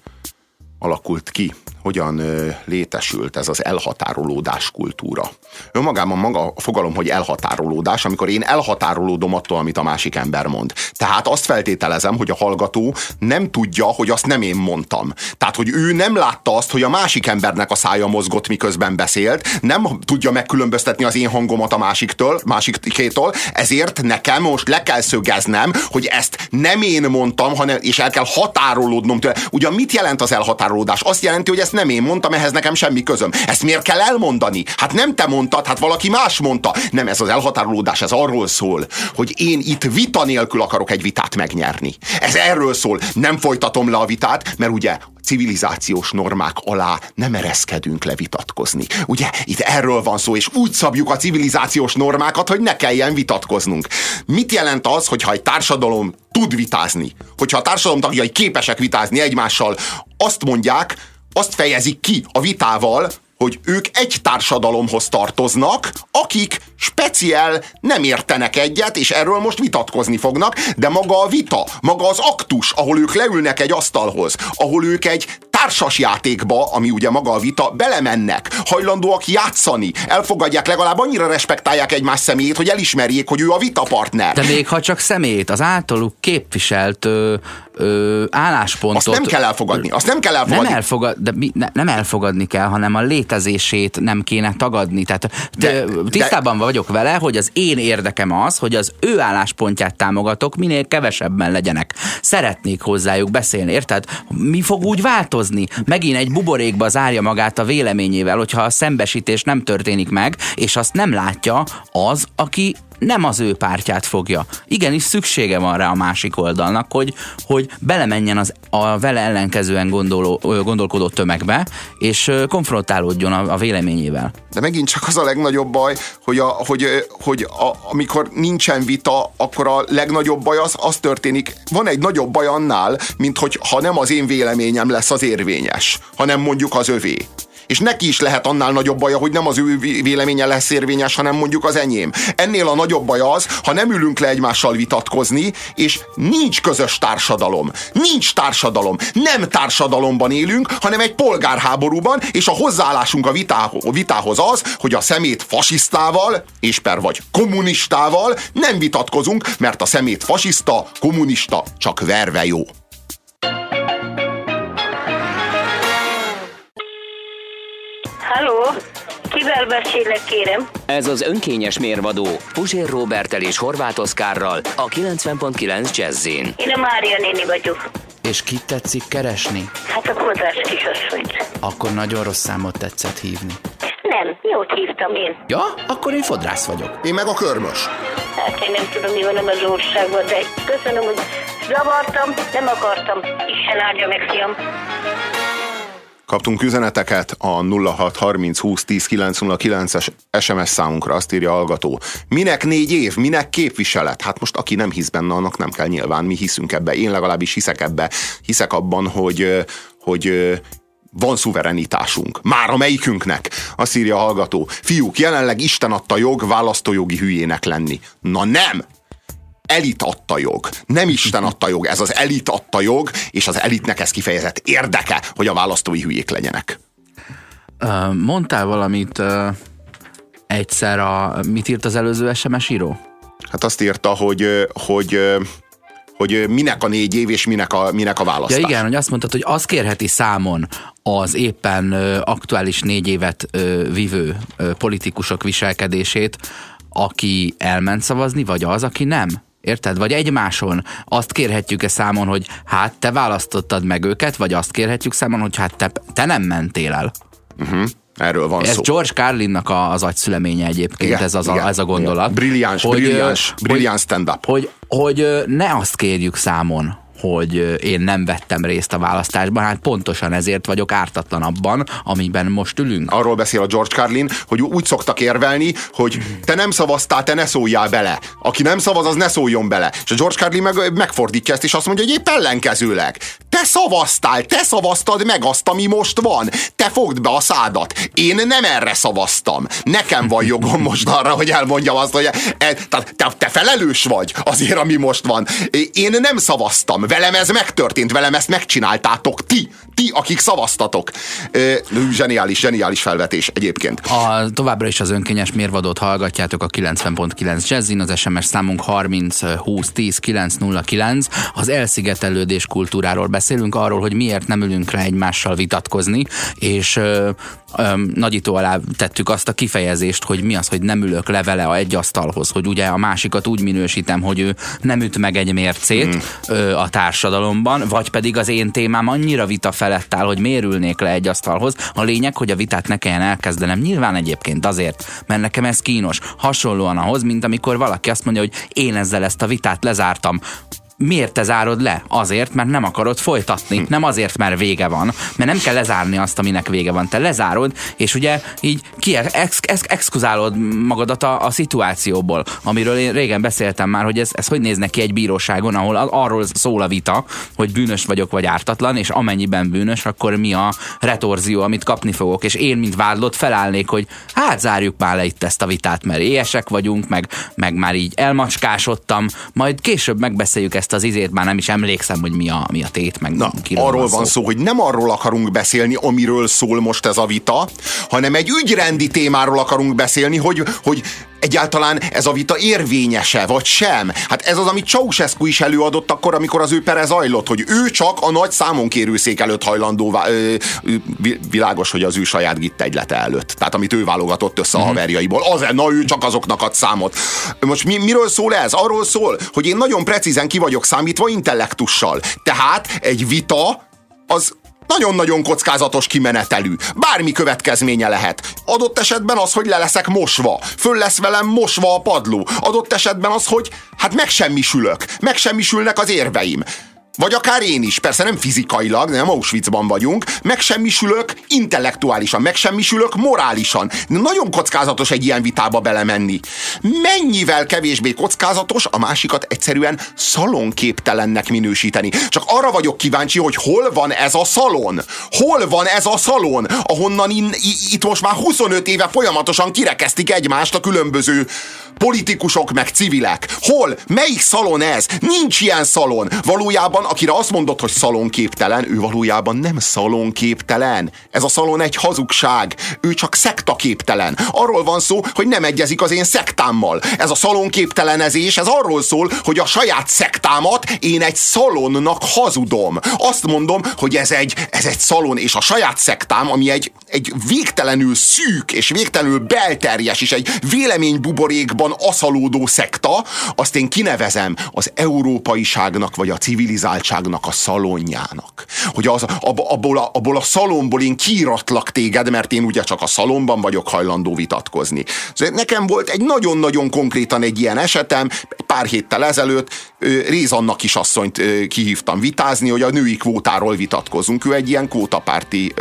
alakult ki hogyan létesült ez az elhatárolódás kultúra. Önmagában maga a fogalom, hogy elhatárolódás, amikor én elhatárolódom attól, amit a másik ember mond. Tehát azt feltételezem, hogy a hallgató nem tudja, hogy azt nem én mondtam. Tehát, hogy ő nem látta azt, hogy a másik embernek a szája mozgott, miközben beszélt, nem tudja megkülönböztetni az én hangomat a másiktől, másikétól, ezért nekem most le kell szögeznem, hogy ezt nem én mondtam, hanem, és el kell határolódnom tőle. Ugyan mit jelent az elhatárolódás? Azt jelenti, hogy ezt nem én mondtam, ehhez nekem semmi közöm. Ezt miért kell elmondani? Hát nem te mondtad, hát valaki más mondta. Nem, ez az elhatárolódás, ez arról szól, hogy én itt vita nélkül akarok egy vitát megnyerni. Ez erről szól. Nem folytatom le a vitát, mert ugye civilizációs normák alá nem ereszkedünk levitatkozni. Ugye itt erről van szó, és úgy szabjuk a civilizációs normákat, hogy ne kelljen vitatkoznunk. Mit jelent az, hogyha egy társadalom tud vitázni? Hogyha a társadalom tagjai képesek vitázni egymással, azt mondják, azt fejezik ki a vitával, hogy ők egy társadalomhoz tartoznak, akik speciál nem értenek egyet, és erről most vitatkozni fognak, de maga a vita, maga az aktus, ahol ők leülnek egy asztalhoz, ahol ők egy társas játékba, ami ugye maga a vita, belemennek, hajlandóak játszani, elfogadják, legalább annyira respektálják egymás személyét, hogy elismerjék, hogy ő a vita partner. De még ha csak személyét, az általuk képviselt ö, ö, álláspontot... Azt nem kell elfogadni, azt nem kell elfogadni. Nem, elfogad, de mi, ne, nem elfogadni kell, hanem a létezését nem kéne tagadni. Tehát de, tisztában de, vagyok vele, hogy az én érdekem az, hogy az ő álláspontját támogatok, minél kevesebben legyenek. Szeretnék hozzájuk beszélni, érted? Mi fog úgy változni? Megint egy buborékba zárja magát a véleményével, hogyha a szembesítés nem történik meg, és azt nem látja az, aki nem az ő pártját fogja. Igenis szüksége van rá a másik oldalnak, hogy, hogy belemenjen az, a vele ellenkezően gondoló, gondolkodó tömegbe, és konfrontálódjon a, a véleményével. De megint csak az a legnagyobb baj, hogy, a, hogy, hogy a, amikor nincsen vita, akkor a legnagyobb baj az, az történik. Van egy nagyobb baj annál, mint hogy ha nem az én véleményem lesz az érvényes, hanem mondjuk az övé és neki is lehet annál nagyobb baja, hogy nem az ő véleménye lesz érvényes, hanem mondjuk az enyém. Ennél a nagyobb baj az, ha nem ülünk le egymással vitatkozni, és nincs közös társadalom. Nincs társadalom. Nem társadalomban élünk, hanem egy polgárháborúban, és a hozzáállásunk a vitához az, hogy a szemét fasisztával, és per vagy kommunistával nem vitatkozunk, mert a szemét fasiszta, kommunista csak verve jó. Halló? Kivel beszélek, kérem? Ez az önkényes mérvadó Puzsér Robertel és Horváth Oszkárral a 90.9 Jazzin. Én a Mária néni vagyok. És kit tetszik keresni? Hát a kozás kisasszonyt. Akkor nagyon rossz számot tetszett hívni. Nem, jót hívtam én. Ja, akkor én fodrász vagyok. Én meg a körmös. Hát én nem tudom, mi van az országban, de köszönöm, hogy zavartam, nem akartam. Isten áldja meg, fiam. Kaptunk üzeneteket a 0630 20 10 909-es SMS számunkra, azt írja a hallgató. Minek négy év, minek képviselet? Hát most aki nem hisz benne, annak nem kell nyilván, mi hiszünk ebbe. Én legalábbis hiszek ebbe. Hiszek abban, hogy, hogy van szuverenitásunk. Már a melyikünknek? Azt írja a hallgató. Fiúk, jelenleg Isten adta jog választójogi hülyének lenni. Na nem! Elit adta jog. Nem Isten adta jog, ez az elit adta jog, és az elitnek ez kifejezett érdeke, hogy a választói hülyék legyenek. Mondtál valamit egyszer, a, mit írt az előző SMS író? Hát azt írta, hogy, hogy hogy minek a négy év és minek a, minek a választás. Ja igen, hogy azt mondtad, hogy azt kérheti számon az éppen aktuális négy évet vívő politikusok viselkedését, aki elment szavazni, vagy az, aki nem? Érted? Vagy egymáson azt kérhetjük-e számon, hogy hát te választottad meg őket, vagy azt kérhetjük számon, hogy hát te, te nem mentél el. Uh-huh. Erről van ez szó. George Carlinnak a, az agyszüleménye egyébként, igen, ez, az igen, a, ez a gondolat. Igen. Brilliáns, hogy, brilliáns, brilliáns stand-up. Hogy, hogy ne azt kérjük számon, hogy én nem vettem részt a választásban, hát pontosan ezért vagyok ártatlanabban, amiben most ülünk. Arról beszél a George Carlin, hogy úgy szoktak érvelni, hogy te nem szavaztál, te ne szóljál bele. Aki nem szavaz, az ne szóljon bele. És a George Carlin meg, megfordítja ezt, és azt mondja, hogy épp ellenkezőleg. Te szavaztál, te szavaztad meg azt, ami most van. Te fogd be a szádat. Én nem erre szavaztam. Nekem van jogom [laughs] most arra, hogy elmondjam azt, hogy e, te, te felelős vagy azért, ami most van. Én nem szavaztam Velem ez megtörtént, velem ezt megcsináltátok ti, ti, akik szavaztatok. Zseniális, zseniális felvetés egyébként. A, továbbra is az önkényes mérvadót hallgatjátok a 90.9 Jazzin, az SMS számunk 30 20 10 909. Az elszigetelődés kultúráról beszélünk, arról, hogy miért nem ülünk rá egymással vitatkozni, és ö, ö, nagyító alá tettük azt a kifejezést, hogy mi az, hogy nem ülök levele a egy asztalhoz, hogy ugye a másikat úgy minősítem, hogy ő nem üt meg egy mércét mm. ö, a társadalomban, vagy pedig az én témám annyira vita felett áll, hogy mérülnék le egy asztalhoz. A lényeg, hogy a vitát ne kelljen elkezdenem. Nyilván egyébként azért, mert nekem ez kínos. Hasonlóan ahhoz, mint amikor valaki azt mondja, hogy én ezzel ezt a vitát lezártam miért te zárod le? Azért, mert nem akarod folytatni. Hm. Nem azért, mert vége van. Mert nem kell lezárni azt, aminek vége van. Te lezárod, és ugye így ki ex, ex, exkuzálod magadat a, a szituációból, amiről én régen beszéltem már, hogy ez, ez hogy néz ki egy bíróságon, ahol arról szól a vita, hogy bűnös vagyok vagy ártatlan, és amennyiben bűnös, akkor mi a retorzió, amit kapni fogok. És én, mint vádlott, felállnék, hogy hát zárjuk már le itt ezt a vitát, mert éhesek vagyunk, meg, meg már így elmacskásodtam, majd később megbeszéljük ezt az izét, már nem is emlékszem, hogy mi a, mi a tét, meg Na, arról van szó. van szó, hogy nem arról akarunk beszélni, amiről szól most ez a vita, hanem egy ügyrendi témáról akarunk beszélni, hogy, hogy egyáltalán ez a vita érvényese, vagy sem. Hát ez az, amit Ceausescu is előadott akkor, amikor az ő pere zajlott, hogy ő csak a nagy számonkérőszék előtt hajlandó, ö, világos, hogy az ő saját gitt egylete előtt. Tehát amit ő válogatott össze a mhm. haverjaiból, az, na ő csak azoknak ad számot. Most mi, miről szól ez? Arról szól, hogy én nagyon precízen ki vagyok számítva intellektussal. Tehát egy vita az nagyon-nagyon kockázatos kimenetelű. Bármi következménye lehet. Adott esetben az, hogy le leszek mosva. Föl lesz velem mosva a padló. Adott esetben az, hogy hát megsemmisülök. Megsemmisülnek az érveim vagy akár én is, persze nem fizikailag, nem Auschwitzban vagyunk, megsemmisülök intellektuálisan, megsemmisülök morálisan. Nagyon kockázatos egy ilyen vitába belemenni. Mennyivel kevésbé kockázatos a másikat egyszerűen szalonképtelennek minősíteni. Csak arra vagyok kíváncsi, hogy hol van ez a szalon? Hol van ez a szalon, ahonnan in, itt most már 25 éve folyamatosan kirekeztik egymást a különböző politikusok meg civilek. Hol? Melyik szalon ez? Nincs ilyen szalon. Valójában, akire azt mondod, hogy szalonképtelen, ő valójában nem szalonképtelen. Ez a szalon egy hazugság. Ő csak szektaképtelen. Arról van szó, hogy nem egyezik az én szektámmal. Ez a szalonképtelenezés, ez arról szól, hogy a saját szektámat én egy szalonnak hazudom. Azt mondom, hogy ez egy, ez egy szalon, és a saját szektám, ami egy, egy végtelenül szűk és végtelenül belterjes, és egy véleménybuborékban aszalódó szekta, azt én kinevezem az európaiságnak vagy a civilizáltságnak a szalonjának. Hogy az, abból, a, abból a szalomból én kiiratlak téged, mert én ugye csak a szalomban vagyok hajlandó vitatkozni. Nekem volt egy nagyon-nagyon konkrétan egy ilyen esetem, pár héttel ezelőtt Rézannak kisasszonyt kihívtam vitázni, hogy a női kvótáról vitatkozunk. Ő egy ilyen kvótapárti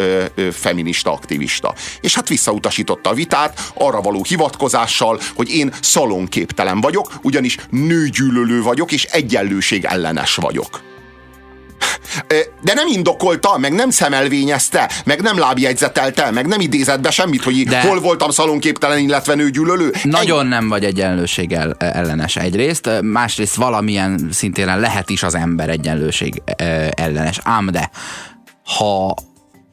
feminista aktivista. És hát visszautasította a vitát arra való hivatkozással, hogy én szalonképtelen vagyok, ugyanis nőgyűlölő vagyok, és egyenlőség ellenes vagyok. De nem indokolta, meg nem szemelvényezte, meg nem lábjegyzetelte, meg nem idézett be semmit, hogy De- hol voltam szalonképtelen, illetve nőgyűlölő. Nagyon nem vagy egyenlőség el, ellenes egyrészt, másrészt valamilyen szintén lehet is az ember egyenlőség ellenes. Ám de, ha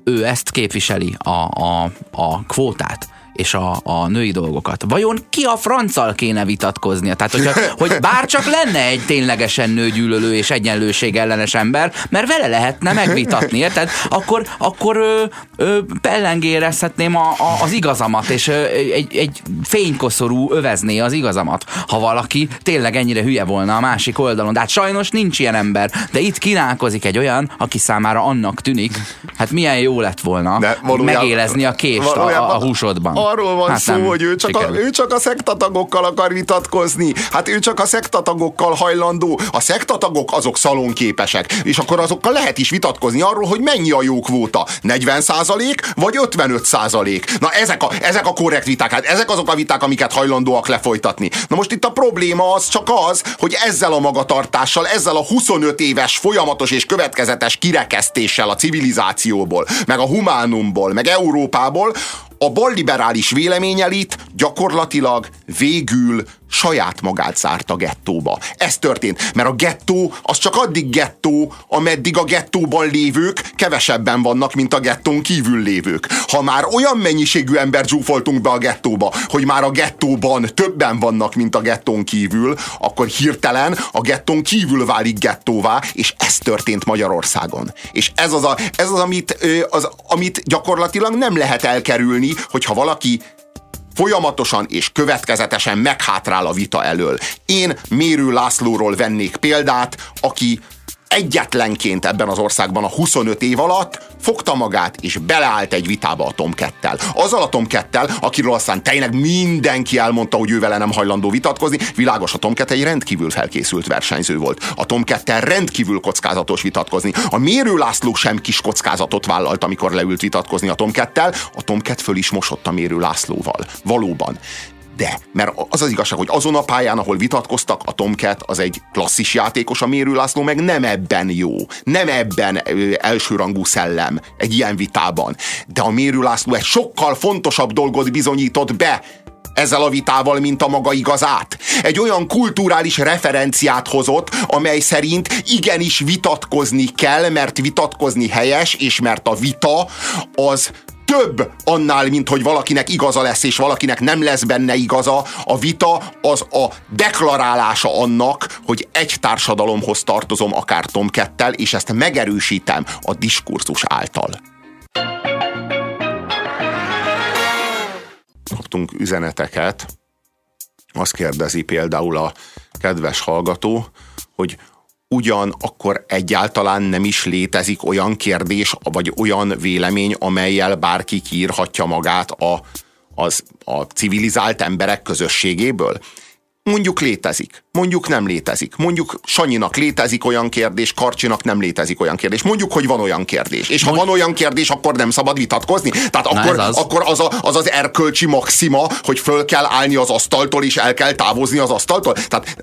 ő ezt képviseli, a, a, a kvótát, és a, a női dolgokat. Vajon ki a franccal kéne vitatkoznia? Tehát, hogyha, [laughs] hogy bár csak lenne egy ténylegesen nőgyűlölő és egyenlőség ellenes ember, mert vele lehetne megvitatni, érted? Akkor, akkor ö, ö, pellengérezhetném a, a, az igazamat, és ö, egy, egy fénykoszorú övezné az igazamat, ha valaki tényleg ennyire hülye volna a másik oldalon. De hát sajnos nincs ilyen ember, de itt kínálkozik egy olyan, aki számára annak tűnik. Hát milyen jó lett volna De valójában- megélezni a kést a, a, a húsodban. Arról van Hát szó, hogy ő csak, a, ő csak a szektatagokkal akar vitatkozni. Hát ő csak a szektatagokkal hajlandó. A szektatagok azok szalonképesek. És akkor azokkal lehet is vitatkozni arról, hogy mennyi a jó kvóta. 40% vagy 55 Na ezek a, ezek a korrekt viták. Hát ezek azok a viták, amiket hajlandóak lefolytatni. Na most itt a probléma az csak az, hogy ezzel a magatartással, ezzel a 25 éves folyamatos és következetes kirekesztéssel a civilizációból, meg a humánumból, meg Európából, a balliberális véleményelit gyakorlatilag végül saját magát zárt a gettóba. Ez történt, mert a gettó az csak addig gettó, ameddig a gettóban lévők kevesebben vannak, mint a gettón kívül lévők. Ha már olyan mennyiségű ember zsúfoltunk be a gettóba, hogy már a gettóban többen vannak, mint a gettón kívül, akkor hirtelen a gettón kívül válik gettóvá, és ez történt Magyarországon. És ez az, a, ez az, amit, az, amit gyakorlatilag nem lehet elkerülni, hogyha valaki folyamatosan és következetesen meghátrál a vita elől. Én Mérő Lászlóról vennék példát, aki egyetlenként ebben az országban a 25 év alatt fogta magát és beleállt egy vitába a Tomkettel. Azzal a Tomkettel, akiről aztán tényleg mindenki elmondta, hogy ő vele nem hajlandó vitatkozni, világos, a Tomket egy rendkívül felkészült versenyző volt. A Tomkettel rendkívül kockázatos vitatkozni. A Mérő László sem kis kockázatot vállalt, amikor leült vitatkozni a Tomkettel. A Tomket föl is mosott a Mérő Lászlóval. Valóban. De, mert az az igazság, hogy azon a pályán, ahol vitatkoztak, a Tomcat az egy klasszis játékos, a Mérő László meg nem ebben jó. Nem ebben elsőrangú szellem egy ilyen vitában. De a Mérő László egy sokkal fontosabb dolgot bizonyított be ezzel a vitával, mint a maga igazát. Egy olyan kulturális referenciát hozott, amely szerint igenis vitatkozni kell, mert vitatkozni helyes, és mert a vita az több annál, mint hogy valakinek igaza lesz, és valakinek nem lesz benne igaza. A vita az a deklarálása annak, hogy egy társadalomhoz tartozom, akár Tomkettel, és ezt megerősítem a diskurzus által. Kaptunk üzeneteket, azt kérdezi például a kedves hallgató, hogy ugyan akkor egyáltalán nem is létezik olyan kérdés, vagy olyan vélemény, amelyel bárki kiírhatja magát a, az, a civilizált emberek közösségéből? Mondjuk létezik, mondjuk nem létezik. Mondjuk Sanyinak létezik olyan kérdés, Karcsinak nem létezik olyan kérdés. Mondjuk, hogy van olyan kérdés. És ha van olyan kérdés, akkor nem szabad vitatkozni. Tehát akkor az. akkor az, a, az az erkölcsi maxima, hogy föl kell állni az asztaltól, és el kell távozni az asztaltól. Tehát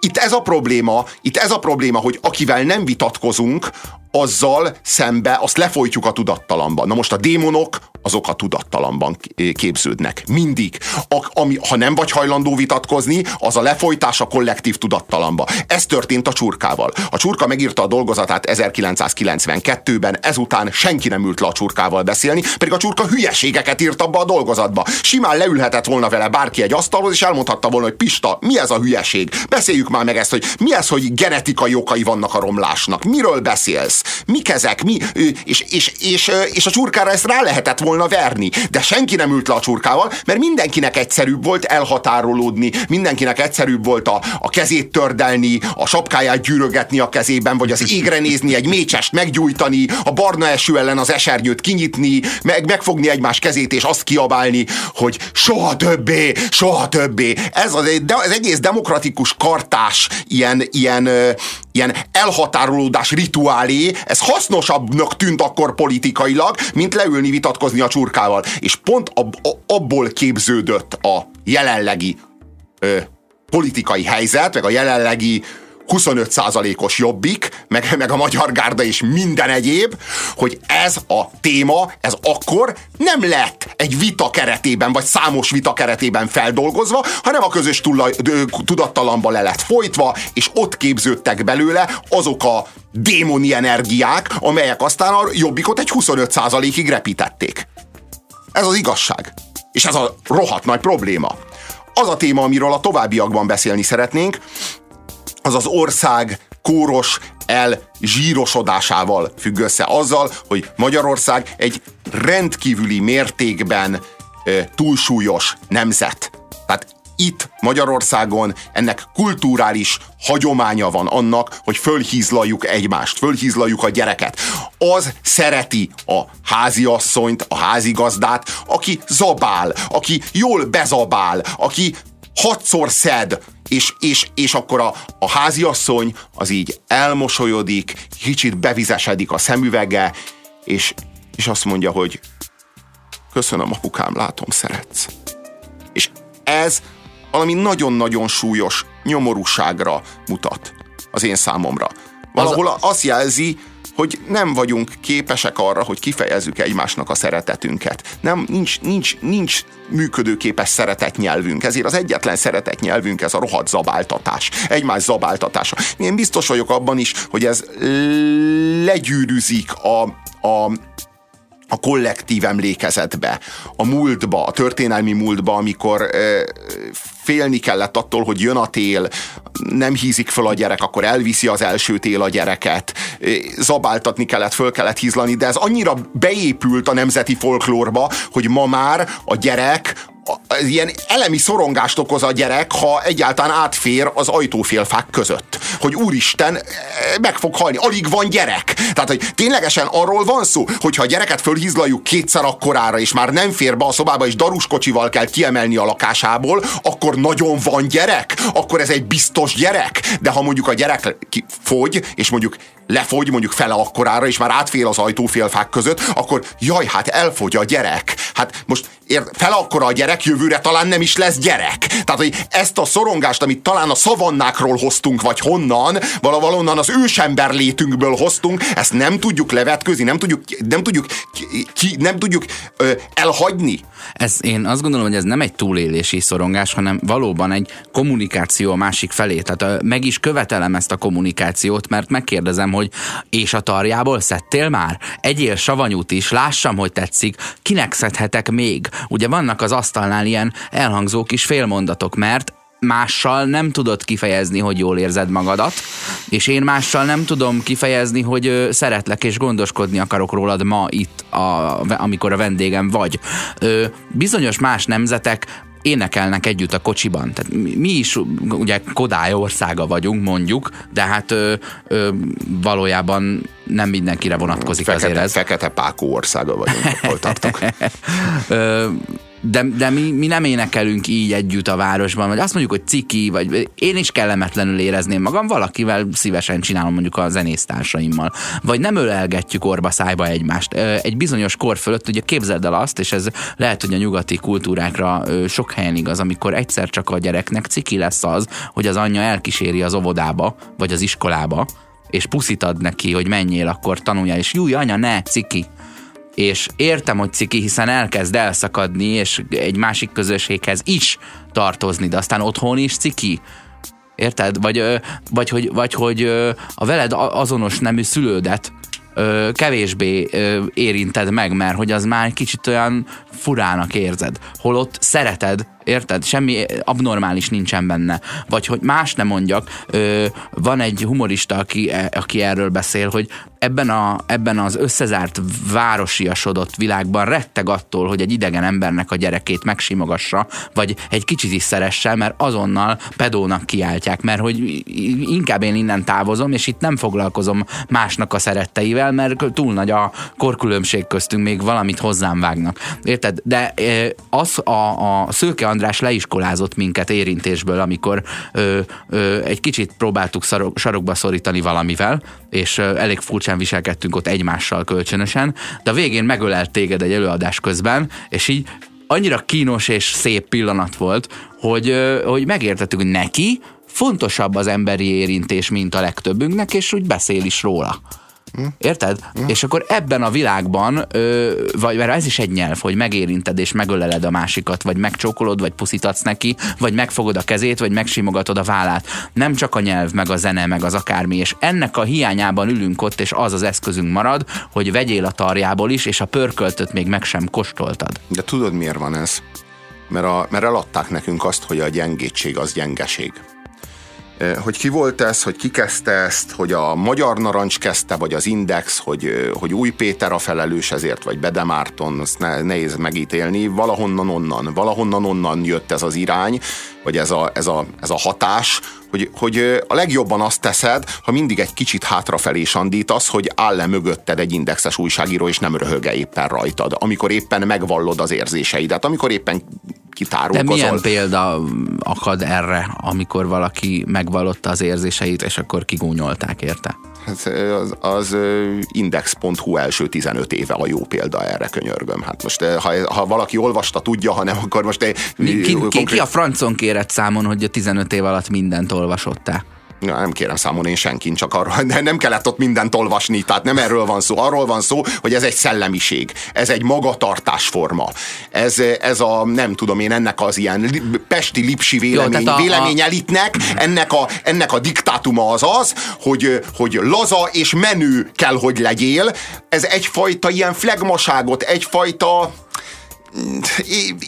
itt ez a probléma, itt ez a probléma, hogy akivel nem vitatkozunk, azzal szembe, azt lefolytjuk a tudattalamban. Na most a démonok, azok a tudattalamban képződnek. Mindig. A, ami, ha nem vagy hajlandó vitatkozni, az a lefolytás a kollektív tudattalamba. Ez történt a csurkával. A csurka megírta a dolgozatát 1992-ben, ezután senki nem ült le a csurkával beszélni, pedig a csurka hülyeségeket írt abba a dolgozatba. Simán leülhetett volna vele bárki egy asztalhoz, és elmondhatta volna, hogy Pista, mi ez a hülyeség? Beszéljük már meg ezt, hogy mi ez, hogy genetikai okai vannak a romlásnak? Miről beszélsz? Mik ezek? Mi? És, és, és, és a csurkára ezt rá lehetett volna verni. De senki nem ült le a csurkával, mert mindenkinek egyszerűbb volt elhatárolódni, mindenkinek egyszerűbb volt a, a kezét tördelni, a sapkáját gyűrögetni a kezében, vagy az égre nézni, egy mécsest meggyújtani, a barna eső ellen az esernyőt kinyitni, meg, megfogni egymás kezét és azt kiabálni, hogy soha többé, soha többé. Ez az, de, az egész demokratikus kartás ilyen, ilyen, ilyen elhatárolódás rituálé, ez hasznosabbnak tűnt akkor politikailag, mint leülni vitatkozni a csurkával. És pont ab, abból képződött a jelenlegi ö, politikai helyzet, meg a jelenlegi 25%-os jobbik, meg, meg a magyar gárda és minden egyéb, hogy ez a téma, ez akkor nem lett egy vita keretében, vagy számos vita keretében feldolgozva, hanem a közös tullaj, tudattalamba le lett folytva, és ott képződtek belőle azok a démoni energiák, amelyek aztán a jobbikot egy 25%-ig repítették. Ez az igazság. És ez a rohadt nagy probléma. Az a téma, amiről a továbbiakban beszélni szeretnénk, az az ország kóros el zsírosodásával függ össze. Azzal, hogy Magyarország egy rendkívüli mértékben e, túlsúlyos nemzet. Tehát itt Magyarországon ennek kulturális hagyománya van annak, hogy fölhízlaljuk egymást, fölhízlaljuk a gyereket. Az szereti a háziasszonyt, a házigazdát, aki zabál, aki jól bezabál, aki hatszor szed, és, és, és akkor a, a háziasszony az így elmosolyodik, kicsit bevizesedik a szemüvege, és, és azt mondja, hogy köszönöm apukám, látom, szeretsz. És ez valami nagyon-nagyon súlyos nyomorúságra mutat az én számomra. Valahol az azt jelzi, hogy nem vagyunk képesek arra, hogy kifejezzük egymásnak a szeretetünket. Nem, nincs, nincs, nincs működőképes szeretetnyelvünk, ezért az egyetlen szeretetnyelvünk ez a rohadt zabáltatás, egymás zabáltatása. Én biztos vagyok abban is, hogy ez legyűrűzik a, a a kollektív emlékezetbe, a múltba, a történelmi múltba, amikor félni kellett attól, hogy jön a tél, nem hízik föl a gyerek, akkor elviszi az első tél a gyereket, zabáltatni kellett, föl kellett hízlani, de ez annyira beépült a nemzeti folklórba, hogy ma már a gyerek ilyen elemi szorongást okoz a gyerek, ha egyáltalán átfér az ajtófélfák között. Hogy úristen, meg fog halni, alig van gyerek. Tehát, hogy ténylegesen arról van szó, hogyha a gyereket fölhízlaljuk kétszer akkorára, és már nem fér be a szobába, és daruskocsival kell kiemelni a lakásából, akkor nagyon van gyerek, akkor ez egy biztos gyerek. De ha mondjuk a gyerek fogy, és mondjuk lefogy mondjuk fele akkorára, és már átfél az ajtófélfák között, akkor jaj, hát elfogy a gyerek. Hát most ér, fele akkora a gyerek, jövőre talán nem is lesz gyerek. Tehát, hogy ezt a szorongást, amit talán a szavannákról hoztunk, vagy honnan, valahonnan az ősember létünkből hoztunk, ezt nem tudjuk levetközni, nem tudjuk, nem tudjuk, ki, nem tudjuk ö, elhagyni. Ez, én azt gondolom, hogy ez nem egy túlélési szorongás, hanem valóban egy kommunikáció a másik felé. Tehát meg is követelem ezt a kommunikációt, mert megkérdezem, hogy és a tarjából szedtél már? Egyél savanyút is, lássam, hogy tetszik, kinek szedhetek még? Ugye vannak az asztalnál ilyen elhangzó kis félmondatok, mert mással nem tudod kifejezni, hogy jól érzed magadat, és én mással nem tudom kifejezni, hogy szeretlek és gondoskodni akarok rólad ma itt, a, amikor a vendégem vagy. Ö, bizonyos más nemzetek énekelnek együtt a kocsiban. Tehát mi is ugye Kodály országa vagyunk, mondjuk, de hát ö, ö, valójában nem mindenkire vonatkozik fekete, azért ez. Fekete Pákó országa vagyunk, hol tartok. [laughs] ö, de, de mi, mi nem énekelünk így együtt a városban, vagy azt mondjuk, hogy ciki, vagy én is kellemetlenül érezném magam, valakivel szívesen csinálom mondjuk a zenésztársaimmal. Vagy nem ölelgetjük orba szájba egymást. Egy bizonyos kor fölött, ugye képzeld el azt, és ez lehet, hogy a nyugati kultúrákra sok helyen igaz, amikor egyszer csak a gyereknek ciki lesz az, hogy az anyja elkíséri az óvodába, vagy az iskolába, és puszit ad neki, hogy menjél, akkor tanulja, és júj, anya, ne, ciki és értem, hogy ciki, hiszen elkezd elszakadni, és egy másik közösséghez is tartozni, de aztán otthon is ciki. Érted? Vagy, vagy, hogy, vagy hogy a veled azonos nemű szülődet kevésbé érinted meg, mert hogy az már kicsit olyan furának érzed. Holott szereted, érted? Semmi abnormális nincsen benne. Vagy hogy más nem mondjak, ö, van egy humorista, aki, e, aki erről beszél, hogy ebben, a, ebben az összezárt városiasodott világban retteg attól, hogy egy idegen embernek a gyerekét megsimogassa, vagy egy kicsit is szeresse, mert azonnal pedónak kiáltják, mert hogy inkább én innen távozom, és itt nem foglalkozom másnak a szeretteivel, mert túl nagy a korkülönbség köztünk, még valamit hozzám vágnak. Érted? De az a, a Szőke András leiskolázott minket érintésből, amikor ö, ö, egy kicsit próbáltuk szarok, sarokba szorítani valamivel, és ö, elég furcsán viselkedtünk ott egymással kölcsönösen, de a végén megölelt téged egy előadás közben, és így annyira kínos és szép pillanat volt, hogy, hogy megértettük, hogy neki fontosabb az emberi érintés, mint a legtöbbünknek, és úgy beszél is róla. Érted? Mm. És akkor ebben a világban, ö, vagy mert ez is egy nyelv, hogy megérinted és megöleled a másikat, vagy megcsókolod, vagy puszítatsz neki, vagy megfogod a kezét, vagy megsimogatod a vállát. Nem csak a nyelv, meg a zene, meg az akármi, és ennek a hiányában ülünk ott, és az az eszközünk marad, hogy vegyél a tarjából is, és a pörköltöt még meg sem kóstoltad. De tudod miért van ez? Mert, a, mert eladták nekünk azt, hogy a gyengétség az gyengeség hogy ki volt ez, hogy ki kezdte ezt, hogy a Magyar Narancs kezdte, vagy az Index, hogy, hogy Új Péter a felelős ezért, vagy Bede Márton, azt ne, nehéz megítélni, valahonnan onnan, valahonnan onnan jött ez az irány, vagy ez a, ez a, ez a hatás, hogy, hogy a legjobban azt teszed, ha mindig egy kicsit hátrafelé sandítasz, hogy áll le mögötted egy indexes újságíró, és nem röhöge éppen rajtad, amikor éppen megvallod az érzéseidet, amikor éppen kitárulkozol. De milyen példa akad erre, amikor valaki megvallotta az érzéseit, és akkor kigúnyolták érte? Hát, az, az index.hu első 15 éve a jó példa erre, könyörgöm. Hát most, ha, ha valaki olvasta, tudja, ha nem, akkor most... Ki, ki, konkrét... ki a francon kérett számon, hogy a 15 év alatt mindent olvasottál? Nem kérem számon én senkin, csak arra, [laughs] de nem kellett ott mindent olvasni, tehát nem erről van szó. Arról van szó, hogy ez egy szellemiség, ez egy magatartásforma. Ez, ez a, nem tudom én, ennek az ilyen pesti lipsi vélemény, Jó, a, véleményelitnek, ennek a, ennek a diktátuma az az, hogy, hogy laza és menő kell, hogy legyél. Ez egyfajta ilyen flegmaságot, egyfajta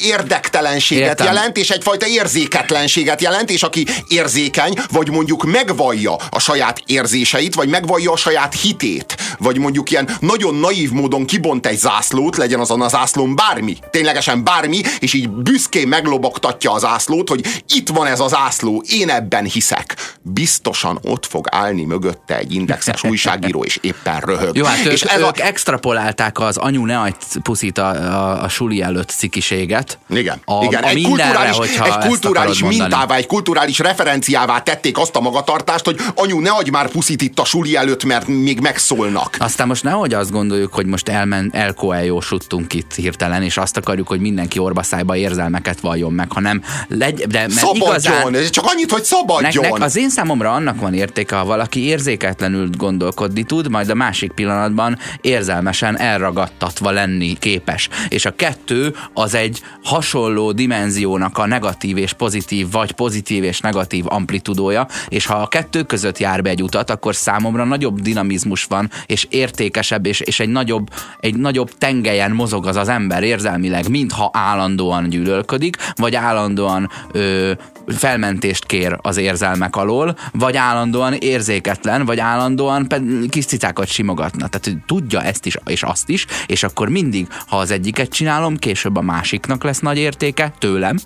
érdektelenséget Értem. jelent, és egyfajta érzéketlenséget jelent, és aki érzékeny, vagy mondjuk megvallja a saját érzéseit, vagy megvallja a saját hitét, vagy mondjuk ilyen nagyon naív módon kibont egy zászlót, legyen azon a zászlón bármi, ténylegesen bármi, és így büszkén meglobogtatja az zászlót, hogy itt van ez az zászló, én ebben hiszek. Biztosan ott fog állni mögötte egy indexes [laughs] újságíró, és éppen röhög. Jó, hát és ők, ez ők a... extrapolálták az anyu ne puszit a, a, a suli előtt cikiséget. Igen, a, igen. A egy kulturális, egy kulturális mintává, egy kulturális referenciává tették azt a magatartást, hogy anyu, ne adj már puszit itt a suli előtt, mert még megszólnak. Aztán most nehogy azt gondoljuk, hogy most elmen, elkoeljósuttunk itt hirtelen, és azt akarjuk, hogy mindenki orbaszájba érzelmeket valljon meg, hanem legy, de mert szabadjon, igazán, csak annyit, hogy szabadjon. Nek, nek az én számomra annak van értéke, ha valaki érzéketlenül gondolkodni tud, majd a másik pillanatban érzelmesen elragadtatva lenni képes. És a kettő az egy hasonló dimenziónak a negatív és pozitív, vagy pozitív és negatív amplitudója, és ha a kettő között jár be egy utat, akkor számomra nagyobb dinamizmus van, és értékesebb, és, és egy, nagyobb, egy nagyobb tengelyen mozog az az ember érzelmileg, mintha állandóan gyűlölködik, vagy állandóan ö, felmentést kér az érzelmek alól, vagy állandóan érzéketlen, vagy állandóan kis cicákat simogatna. Tehát tudja ezt is, és azt is, és akkor mindig, ha az egyiket csinálom, később a másiknak lesz nagy értéke tőlem,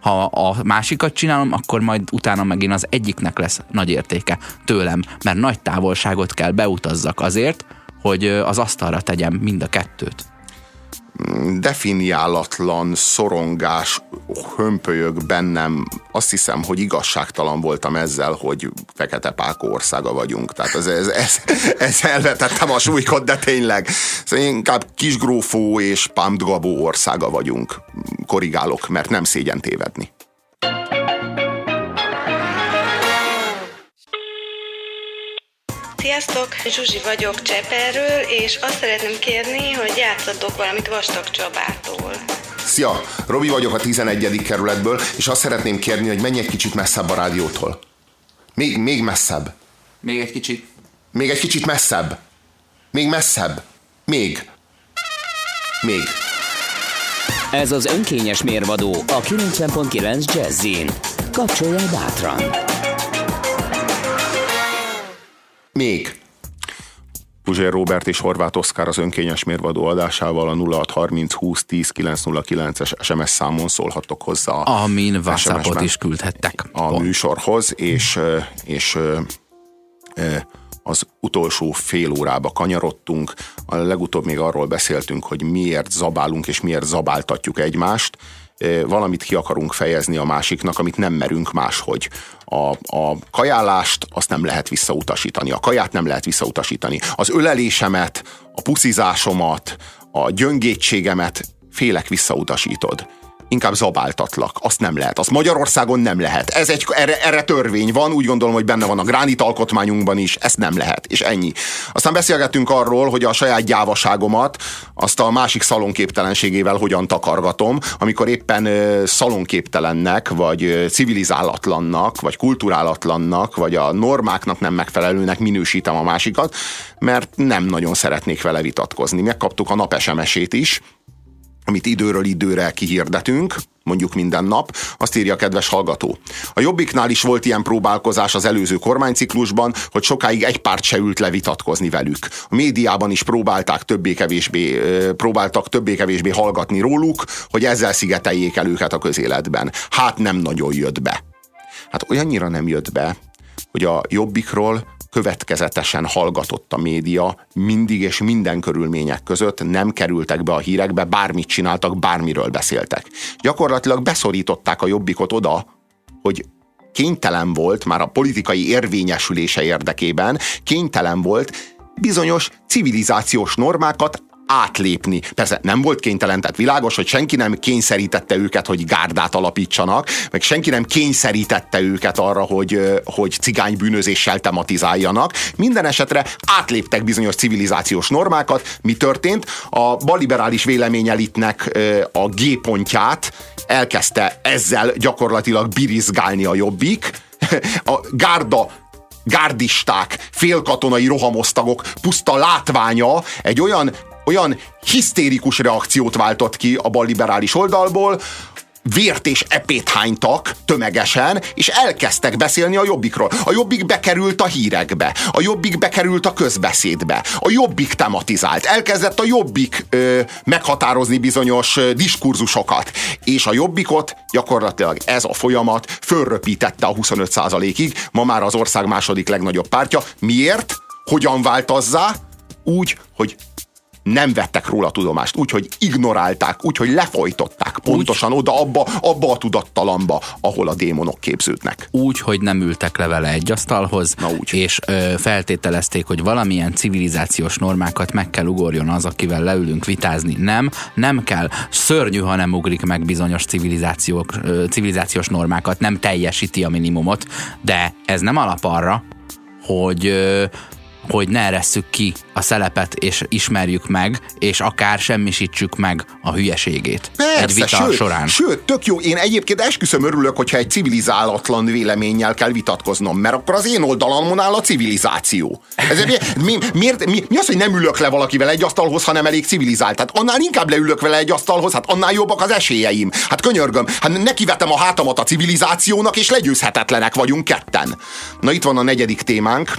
ha a másikat csinálom, akkor majd utána megint az egyiknek lesz nagy értéke tőlem, mert nagy távolságot kell beutazzak azért, hogy az asztalra tegyem mind a kettőt definiálatlan szorongás hömpölyög bennem. Azt hiszem, hogy igazságtalan voltam ezzel, hogy Fekete Pákó országa vagyunk. Tehát ez, ez, ez, ez elvetettem a súlykot, de tényleg. Szóval inkább Kisgrófó és Pámdgabó országa vagyunk. Korrigálok, mert nem szégyen tévedni. Sziasztok! Zsuzsi vagyok Cseperről, és azt szeretném kérni, hogy játszatok valamit Vastag Csabától. Szia! Robi vagyok a 11. kerületből, és azt szeretném kérni, hogy menj egy kicsit messzebb a rádiótól. Még, még messzebb. Még egy kicsit. Még egy kicsit messzebb. Még messzebb. Még. Még. Ez az önkényes mérvadó a 90.9 Jazzin. Kapcsolja bátran! Még. Puzsér Robert és Horváth Oszkár az önkényes mérvadó adásával a 0630 20 10 909-es SMS számon szólhattok hozzá. Amin WhatsAppot is küldhettek. A Pont. műsorhoz, és, és az utolsó fél órába kanyarodtunk. A legutóbb még arról beszéltünk, hogy miért zabálunk és miért zabáltatjuk egymást valamit ki akarunk fejezni a másiknak, amit nem merünk máshogy. A, a kajálást azt nem lehet visszautasítani, a kaját nem lehet visszautasítani. Az ölelésemet, a puszizásomat, a gyöngétségemet félek visszautasítod. Inkább zabáltatlak. Azt nem lehet. Azt Magyarországon nem lehet. Ez egy, erre, erre törvény van, úgy gondolom, hogy benne van a gránit alkotmányunkban is, ezt nem lehet, és ennyi. Aztán beszélgettünk arról, hogy a saját gyávaságomat azt a másik szalonképtelenségével hogyan takargatom, amikor éppen szalonképtelennek, vagy civilizálatlannak, vagy kulturálatlannak, vagy a normáknak nem megfelelőnek minősítem a másikat, mert nem nagyon szeretnék vele vitatkozni. Megkaptuk a nap SMS-ét is, amit időről időre kihirdetünk, mondjuk minden nap, azt írja a kedves hallgató. A Jobbiknál is volt ilyen próbálkozás az előző kormányciklusban, hogy sokáig egy párt se ült le velük. A médiában is próbálták többé-kevésbé, próbáltak többé-kevésbé hallgatni róluk, hogy ezzel szigeteljék el őket a közéletben. Hát nem nagyon jött be. Hát olyannyira nem jött be, hogy a Jobbikról következetesen hallgatott a média, mindig és minden körülmények között nem kerültek be a hírekbe, bármit csináltak, bármiről beszéltek. Gyakorlatilag beszorították a jobbikot oda, hogy kénytelen volt már a politikai érvényesülése érdekében, kénytelen volt bizonyos civilizációs normákat átlépni. Persze nem volt kénytelen, tehát világos, hogy senki nem kényszerítette őket, hogy gárdát alapítsanak, meg senki nem kényszerítette őket arra, hogy, hogy cigány bűnözéssel tematizáljanak. Minden esetre átléptek bizonyos civilizációs normákat. Mi történt? A baliberális véleményelitnek a G pontját elkezdte ezzel gyakorlatilag birizgálni a jobbik. [laughs] A gárda gárdisták, félkatonai rohamosztagok puszta látványa egy olyan olyan hisztérikus reakciót váltott ki a balliberális oldalból, vért és epét hánytak tömegesen, és elkezdtek beszélni a jobbikról. A jobbik bekerült a hírekbe, a jobbik bekerült a közbeszédbe, a jobbik tematizált, elkezdett a jobbik ö, meghatározni bizonyos ö, diskurzusokat, és a jobbikot gyakorlatilag ez a folyamat fölröpítette a 25%-ig, ma már az ország második legnagyobb pártja. Miért? Hogyan változzá? Úgy, hogy nem vettek róla tudomást, úgyhogy ignorálták, úgyhogy lefolytották pontosan úgy, oda abba, abba a tudattalamba, ahol a démonok képződnek. Úgy, hogy nem ültek le vele egy asztalhoz, Na úgy. és ö, feltételezték, hogy valamilyen civilizációs normákat meg kell ugorjon az, akivel leülünk vitázni. Nem, nem kell. Szörnyű, ha nem ugrik meg bizonyos civilizációk, ö, civilizációs normákat, nem teljesíti a minimumot, de ez nem alap arra, hogy hogy ne eresszük ki a szelepet, és ismerjük meg, és akár semmisítsük meg a hülyeségét. Persze, egy vita sőt, során. Sőt, tök jó. Én egyébként esküszöm örülök, hogyha egy civilizálatlan véleménnyel kell vitatkoznom, mert akkor az én oldalamon áll a civilizáció. Ez, mi, miért, mi, mi az, hogy nem ülök le valakivel egy asztalhoz, ha nem elég civilizált? Tehát annál inkább leülök vele egy asztalhoz, hát annál jobbak az esélyeim. Hát könyörgöm, hát nekivetem a hátamat a civilizációnak, és legyőzhetetlenek vagyunk ketten. Na itt van a negyedik témánk,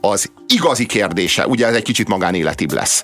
az igazi kérdése, ugye ez egy kicsit magánéletibb lesz.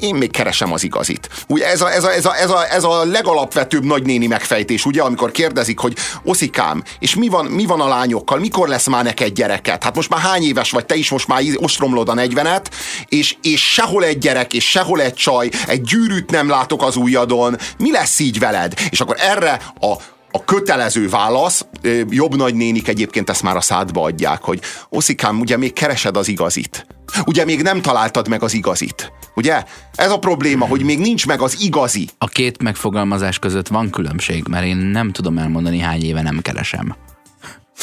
Én még keresem az igazit. Ugye ez a, ez a, ez a, ez a, ez a legalapvetőbb nagynéni megfejtés, ugye, amikor kérdezik, hogy oszikám, és mi van, mi van a lányokkal, mikor lesz már neked gyereket? Hát most már hány éves vagy, te is most már ostromlod a 40-et, és, és sehol egy gyerek, és sehol egy csaj, egy gyűrűt nem látok az ujjadon, mi lesz így veled? És akkor erre a a kötelező válasz, jobb nagynénik egyébként ezt már a szádba adják, hogy Oszikám, ugye még keresed az igazit. Ugye még nem találtad meg az igazit. Ugye? Ez a probléma, hogy még nincs meg az igazi. A két megfogalmazás között van különbség, mert én nem tudom elmondani, hány éve nem keresem.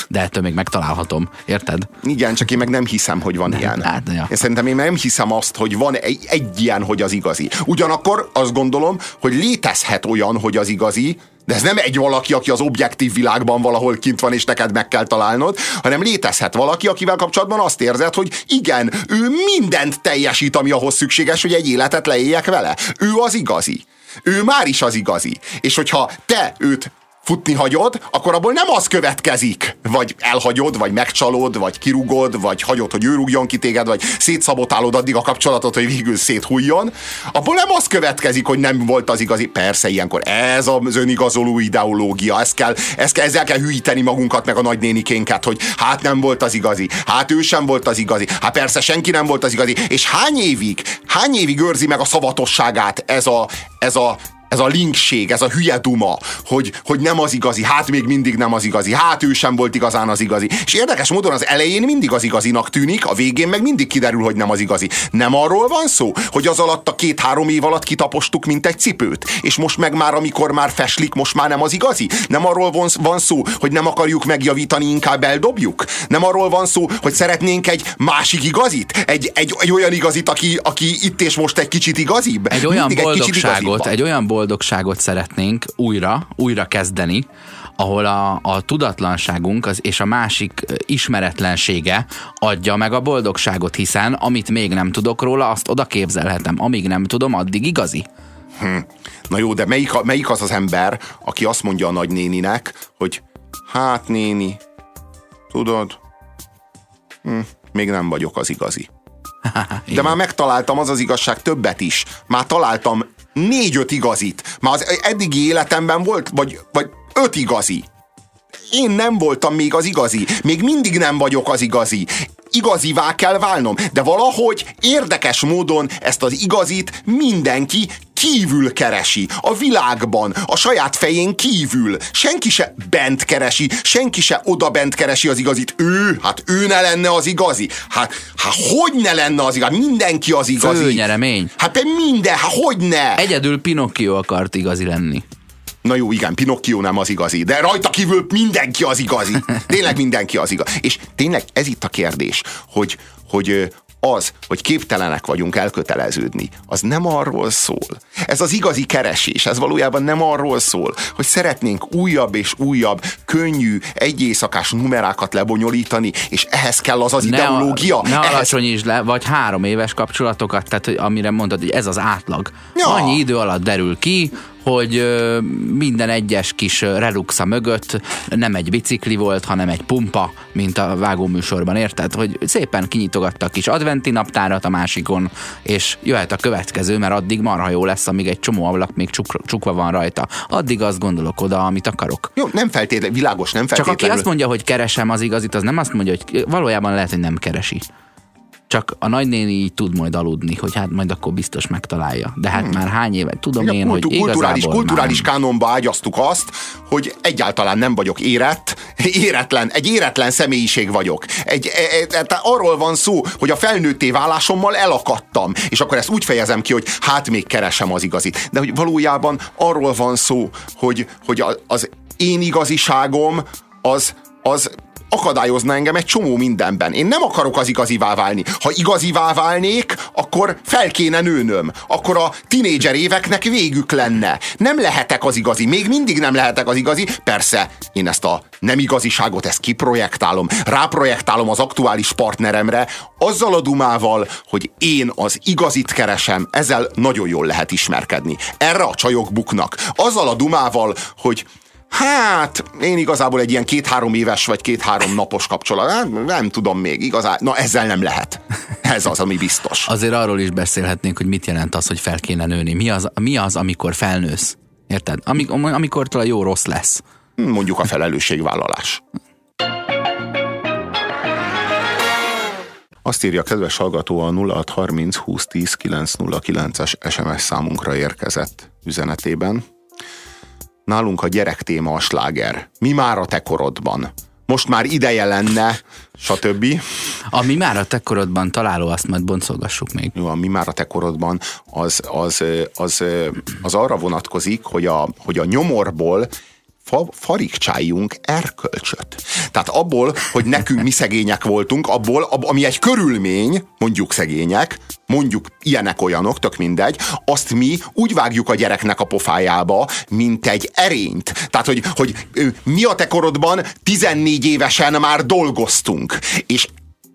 De ettől még megtalálhatom, érted? Igen, csak én meg nem hiszem, hogy van Nem, ilyen. hát, ja. Én szerintem én nem hiszem azt, hogy van egy, egy ilyen, hogy az igazi. Ugyanakkor azt gondolom, hogy létezhet olyan, hogy az igazi, de ez nem egy valaki, aki az objektív világban valahol kint van, és neked meg kell találnod, hanem létezhet valaki, akivel kapcsolatban azt érzed, hogy igen, ő mindent teljesít, ami ahhoz szükséges, hogy egy életet leéljek vele. Ő az igazi. Ő már is az igazi. És hogyha te őt futni hagyod, akkor abból nem az következik, vagy elhagyod, vagy megcsalod, vagy kirugod, vagy hagyod, hogy ő rúgjon ki téged, vagy szétszabotálod addig a kapcsolatot, hogy végül széthújjon. Abból nem az következik, hogy nem volt az igazi. Persze, ilyenkor ez az önigazoló ideológia, ezt kell, ezt ezzel kell hűíteni magunkat, meg a nagynénikénket, hogy hát nem volt az igazi, hát ő sem volt az igazi, hát persze senki nem volt az igazi. És hány évig, hány évig őrzi meg a szavatosságát ez a, ez a ez a linkség, ez a hülye duma, hogy, hogy nem az igazi, hát még mindig nem az igazi, hát ő sem volt igazán az igazi. És érdekes módon az elején mindig az igazinak tűnik, a végén meg mindig kiderül, hogy nem az igazi. Nem arról van szó, hogy az alatt a két-három év alatt kitapostuk, mint egy cipőt, és most meg már, amikor már feslik, most már nem az igazi? Nem arról van, szó, hogy nem akarjuk megjavítani, inkább eldobjuk? Nem arról van szó, hogy szeretnénk egy másik igazit? Egy, egy, egy olyan igazit, aki, aki itt és most egy kicsit igazibb? Egy olyan Mindig boldogságot, egy, egy olyan boldogságot szeretnénk újra, újra kezdeni, ahol a, a tudatlanságunk az, és a másik ismeretlensége adja meg a boldogságot, hiszen amit még nem tudok róla, azt oda képzelhetem. Amíg nem tudom, addig igazi. Hm. Na jó, de melyik, melyik az az ember, aki azt mondja a nagynéninek, hogy hát néni, tudod, hm, még nem vagyok az igazi. [laughs] De már megtaláltam az az igazság többet is. Már találtam négy-öt igazit. Már az eddigi életemben volt, vagy, vagy öt igazi. Én nem voltam még az igazi. Még mindig nem vagyok az igazi igazivá kell válnom. De valahogy érdekes módon ezt az igazit mindenki kívül keresi, a világban, a saját fején kívül. Senki se bent keresi, senki se oda bent keresi az igazit. Ő, hát ő ne lenne az igazi. Hát, hát hogy ne lenne az igazi? Mindenki az igazi. Főnyeremény. Hát minden, hát hogy ne? Egyedül Pinocchio akart igazi lenni. Na jó, igen, Pinocchio nem az igazi, de rajta kívül mindenki az igazi. [laughs] Tényleg mindenki az igazi. És tényleg ez itt a kérdés, hogy, hogy az, hogy képtelenek vagyunk elköteleződni, az nem arról szól. Ez az igazi keresés, ez valójában nem arról szól, hogy szeretnénk újabb és újabb, könnyű, egy éjszakás numerákat lebonyolítani, és ehhez kell az az ne ideológia. A, ne ehhez... alacsonyíts le, vagy három éves kapcsolatokat, tehát amire mondod, hogy ez az átlag. Ja. Annyi idő alatt derül ki, hogy minden egyes kis reluxa mögött nem egy bicikli volt, hanem egy pumpa, mint a vágóműsorban, érted? Hogy szépen kinyitogatta a kis adventi naptárat a másikon, és jöhet a következő, mert addig marha jó lesz, amíg egy csomó ablak még csuk, csukva van rajta. Addig azt gondolok oda, amit akarok. Jó, nem feltétlenül, világos, nem feltétlenül. Csak aki azt mondja, hogy keresem az igazit, az nem azt mondja, hogy valójában lehet, hogy nem keresi. Csak a nagynéni így tud majd aludni, hogy hát majd akkor biztos megtalálja. De hát hmm. már hány éve tudom Igen, én, kultu- hogy kulturális, kulturális már... kánonba ágyaztuk azt, hogy egyáltalán nem vagyok érett, éretlen, egy éretlen személyiség vagyok. Egy, e, e, arról van szó, hogy a felnőtté válásommal elakadtam, és akkor ezt úgy fejezem ki, hogy hát még keresem az igazit. De hogy valójában arról van szó, hogy, hogy az én igaziságom az, az akadályozna engem egy csomó mindenben. Én nem akarok az igazivá válni. Ha igazivá válnék, akkor fel kéne nőnöm. Akkor a tinédzser éveknek végük lenne. Nem lehetek az igazi. Még mindig nem lehetek az igazi. Persze, én ezt a nem igaziságot, ezt kiprojektálom. Ráprojektálom az aktuális partneremre, azzal a dumával, hogy én az igazit keresem, ezzel nagyon jól lehet ismerkedni. Erre a csajok buknak. Azzal a dumával, hogy Hát, én igazából egy ilyen két-három éves vagy két-három napos kapcsolat, nem, nem tudom még, igazán, na ezzel nem lehet. Ez az, ami biztos. Azért arról is beszélhetnénk, hogy mit jelent az, hogy fel kéne nőni. Mi az, mi az amikor felnősz? Érted? Amik, amikor talán jó rossz lesz. Mondjuk a felelősségvállalás. Azt írja a kedves hallgató a 0630 2010 909-es SMS számunkra érkezett üzenetében nálunk a gyerek téma a sláger. Mi már a te korodban? Most már ideje lenne, stb. A mi már a te korodban találó, azt majd boncolgassuk még. Jó, a mi már a te korodban az, az, az, az arra vonatkozik, hogy a, hogy a nyomorból fa, farigcsáljunk erkölcsöt. Tehát abból, hogy nekünk mi szegények voltunk, abból, ab, ami egy körülmény, mondjuk szegények, mondjuk ilyenek olyanok, tök mindegy, azt mi úgy vágjuk a gyereknek a pofájába, mint egy erényt. Tehát, hogy, hogy mi a te korodban 14 évesen már dolgoztunk. És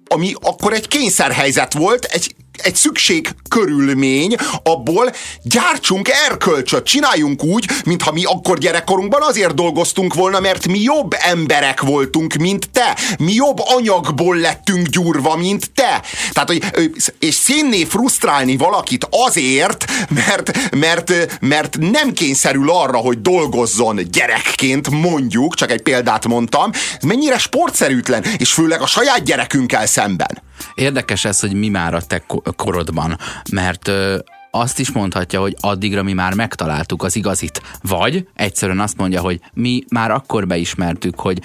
ami akkor egy kényszerhelyzet volt, egy egy szükség körülmény, abból gyártsunk erkölcsöt, csináljunk úgy, mintha mi akkor gyerekkorunkban azért dolgoztunk volna, mert mi jobb emberek voltunk, mint te. Mi jobb anyagból lettünk gyúrva, mint te. Tehát, hogy, és színné frusztrálni valakit azért, mert, mert, mert nem kényszerül arra, hogy dolgozzon gyerekként, mondjuk, csak egy példát mondtam, ez mennyire sportszerűtlen, és főleg a saját gyerekünkkel szemben. Érdekes ez, hogy mi már a te korodban, mert azt is mondhatja, hogy addigra mi már megtaláltuk az igazit. Vagy egyszerűen azt mondja, hogy mi már akkor beismertük, hogy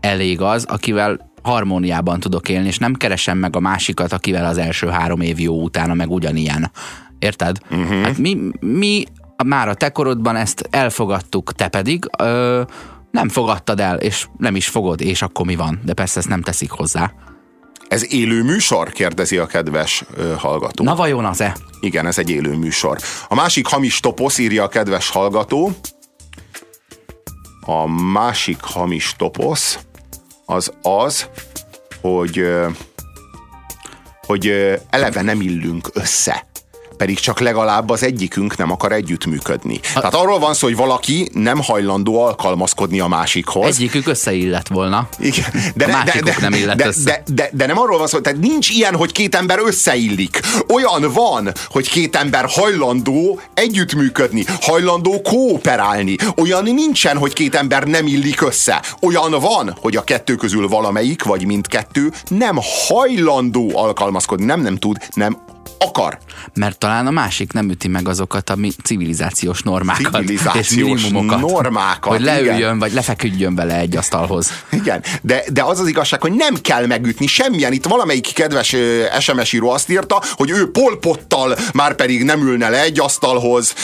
elég az, akivel harmóniában tudok élni, és nem keresem meg a másikat, akivel az első három év jó utána meg ugyanilyen. Érted? Uh-huh. Hát mi, mi már a te korodban ezt elfogadtuk, te pedig ö, nem fogadtad el, és nem is fogod, és akkor mi van? De persze ezt nem teszik hozzá. Ez élő műsor? kérdezi a kedves ö, hallgató. Na vajon az-e? Igen, ez egy élő műsor. A másik hamis toposz, írja a kedves hallgató. A másik hamis toposz az az, hogy, hogy eleve nem illünk össze pedig csak legalább az egyikünk nem akar együttműködni. A... Tehát arról van szó, hogy valaki nem hajlandó alkalmazkodni a másikhoz. Egyikük összeillett volna. Igen. De, a de, de, nem illett de, össze. De, de, de nem arról van szó, tehát nincs ilyen, hogy két ember összeillik. Olyan van, hogy két ember hajlandó együttműködni, hajlandó kooperálni. Olyan nincsen, hogy két ember nem illik össze. Olyan van, hogy a kettő közül valamelyik, vagy mindkettő nem hajlandó alkalmazkodni, nem nem tud, nem akar. Mert talán a másik nem üti meg azokat a civilizációs normákat. Civilizációs és minimumokat, normákat. Hogy leüljön, igen. vagy lefeküdjön vele egy asztalhoz. Igen, de, de az az igazság, hogy nem kell megütni semmilyen. Itt valamelyik kedves SMS író azt írta, hogy ő polpottal már pedig nem ülne le egy asztalhoz,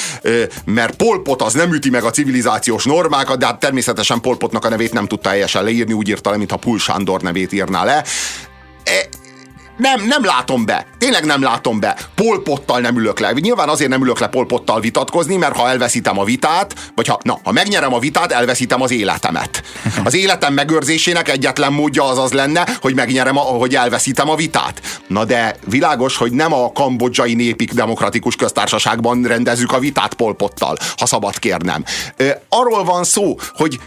mert polpot az nem üti meg a civilizációs normákat, de hát természetesen polpotnak a nevét nem tudta helyesen leírni, úgy írta le, mintha Pul Sándor nevét írná le e, nem, nem látom be. Tényleg nem látom be. Polpottal nem ülök le. Nyilván azért nem ülök le polpottal vitatkozni, mert ha elveszítem a vitát, vagy ha, na, ha megnyerem a vitát, elveszítem az életemet. Az életem megőrzésének egyetlen módja az az lenne, hogy megnyerem, a, hogy elveszítem a vitát. Na de világos, hogy nem a kambodzsai népik demokratikus köztársaságban rendezzük a vitát polpottal, ha szabad kérnem. Arról van szó, hogy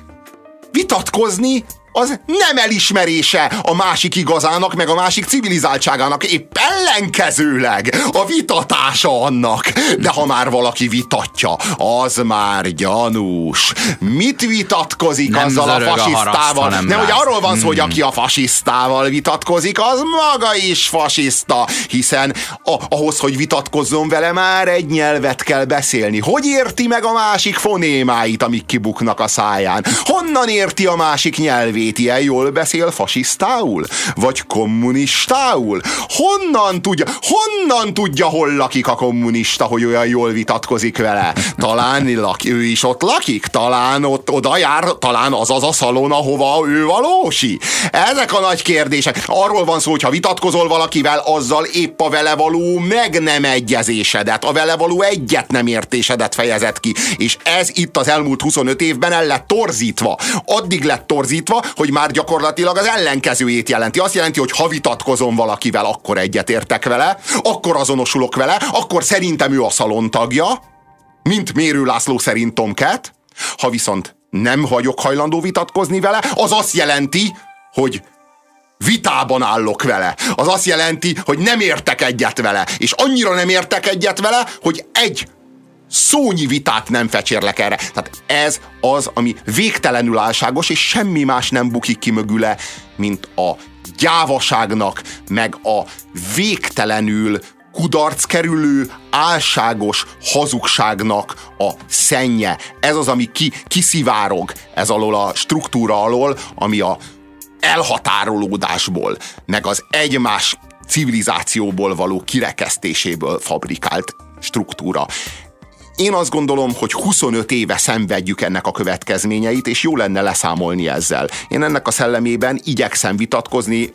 vitatkozni az nem elismerése a másik igazának, meg a másik civilizáltságának, épp ellenkezőleg a vitatása annak. De ha már valaki vitatja, az már gyanús. Mit vitatkozik nem azzal a fasisztával? A haraszt, nem, hogy arról van szó, hmm. hogy aki a fasisztával vitatkozik, az maga is fasiszta, hiszen a, ahhoz, hogy vitatkozzon vele, már egy nyelvet kell beszélni. Hogy érti meg a másik fonémáit, amik kibuknak a száján? Honnan érti a másik nyelvét? Nevét ilyen jól beszél fasisztául? Vagy kommunistául? Honnan tudja, honnan tudja, hol lakik a kommunista, hogy olyan jól vitatkozik vele? Talán lak, ő is ott lakik? Talán ott oda jár? Talán az az a szalon, ahova ő valósi? Ezek a nagy kérdések. Arról van szó, hogy ha vitatkozol valakivel, azzal épp a vele való meg nem egyezésedet, a vele való egyet nem értésedet fejezett ki. És ez itt az elmúlt 25 évben el lett torzítva. Addig lett torzítva, hogy már gyakorlatilag az ellenkezőjét jelenti. Azt jelenti, hogy ha vitatkozom valakivel, akkor egyetértek vele, akkor azonosulok vele, akkor szerintem ő a szalon tagja, mint Mérő László szerint Tomket. Ha viszont nem vagyok hajlandó vitatkozni vele, az azt jelenti, hogy vitában állok vele. Az azt jelenti, hogy nem értek egyet vele. És annyira nem értek egyet vele, hogy egy szónyi vitát nem fecsérlek erre. Tehát ez az, ami végtelenül álságos, és semmi más nem bukik ki mögüle, mint a gyávaságnak, meg a végtelenül kudarc kerülő, álságos hazugságnak a szennye. Ez az, ami ki, kiszivárog ez alól a struktúra alól, ami a elhatárolódásból, meg az egymás civilizációból való kirekesztéséből fabrikált struktúra. Én azt gondolom, hogy 25 éve szenvedjük ennek a következményeit, és jó lenne leszámolni ezzel. Én ennek a szellemében igyekszem vitatkozni,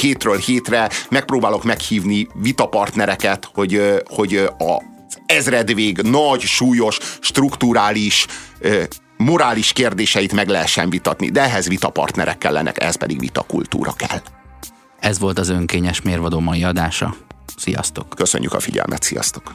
hétről hétre megpróbálok meghívni vitapartnereket, hogy, hogy a ezredvég nagy, súlyos, strukturális, morális kérdéseit meg lehessen vitatni. De ehhez vitapartnerek kellenek, ez pedig vitakultúra kell. Ez volt az önkényes mérvadó mai adása. Sziasztok! Köszönjük a figyelmet, sziasztok!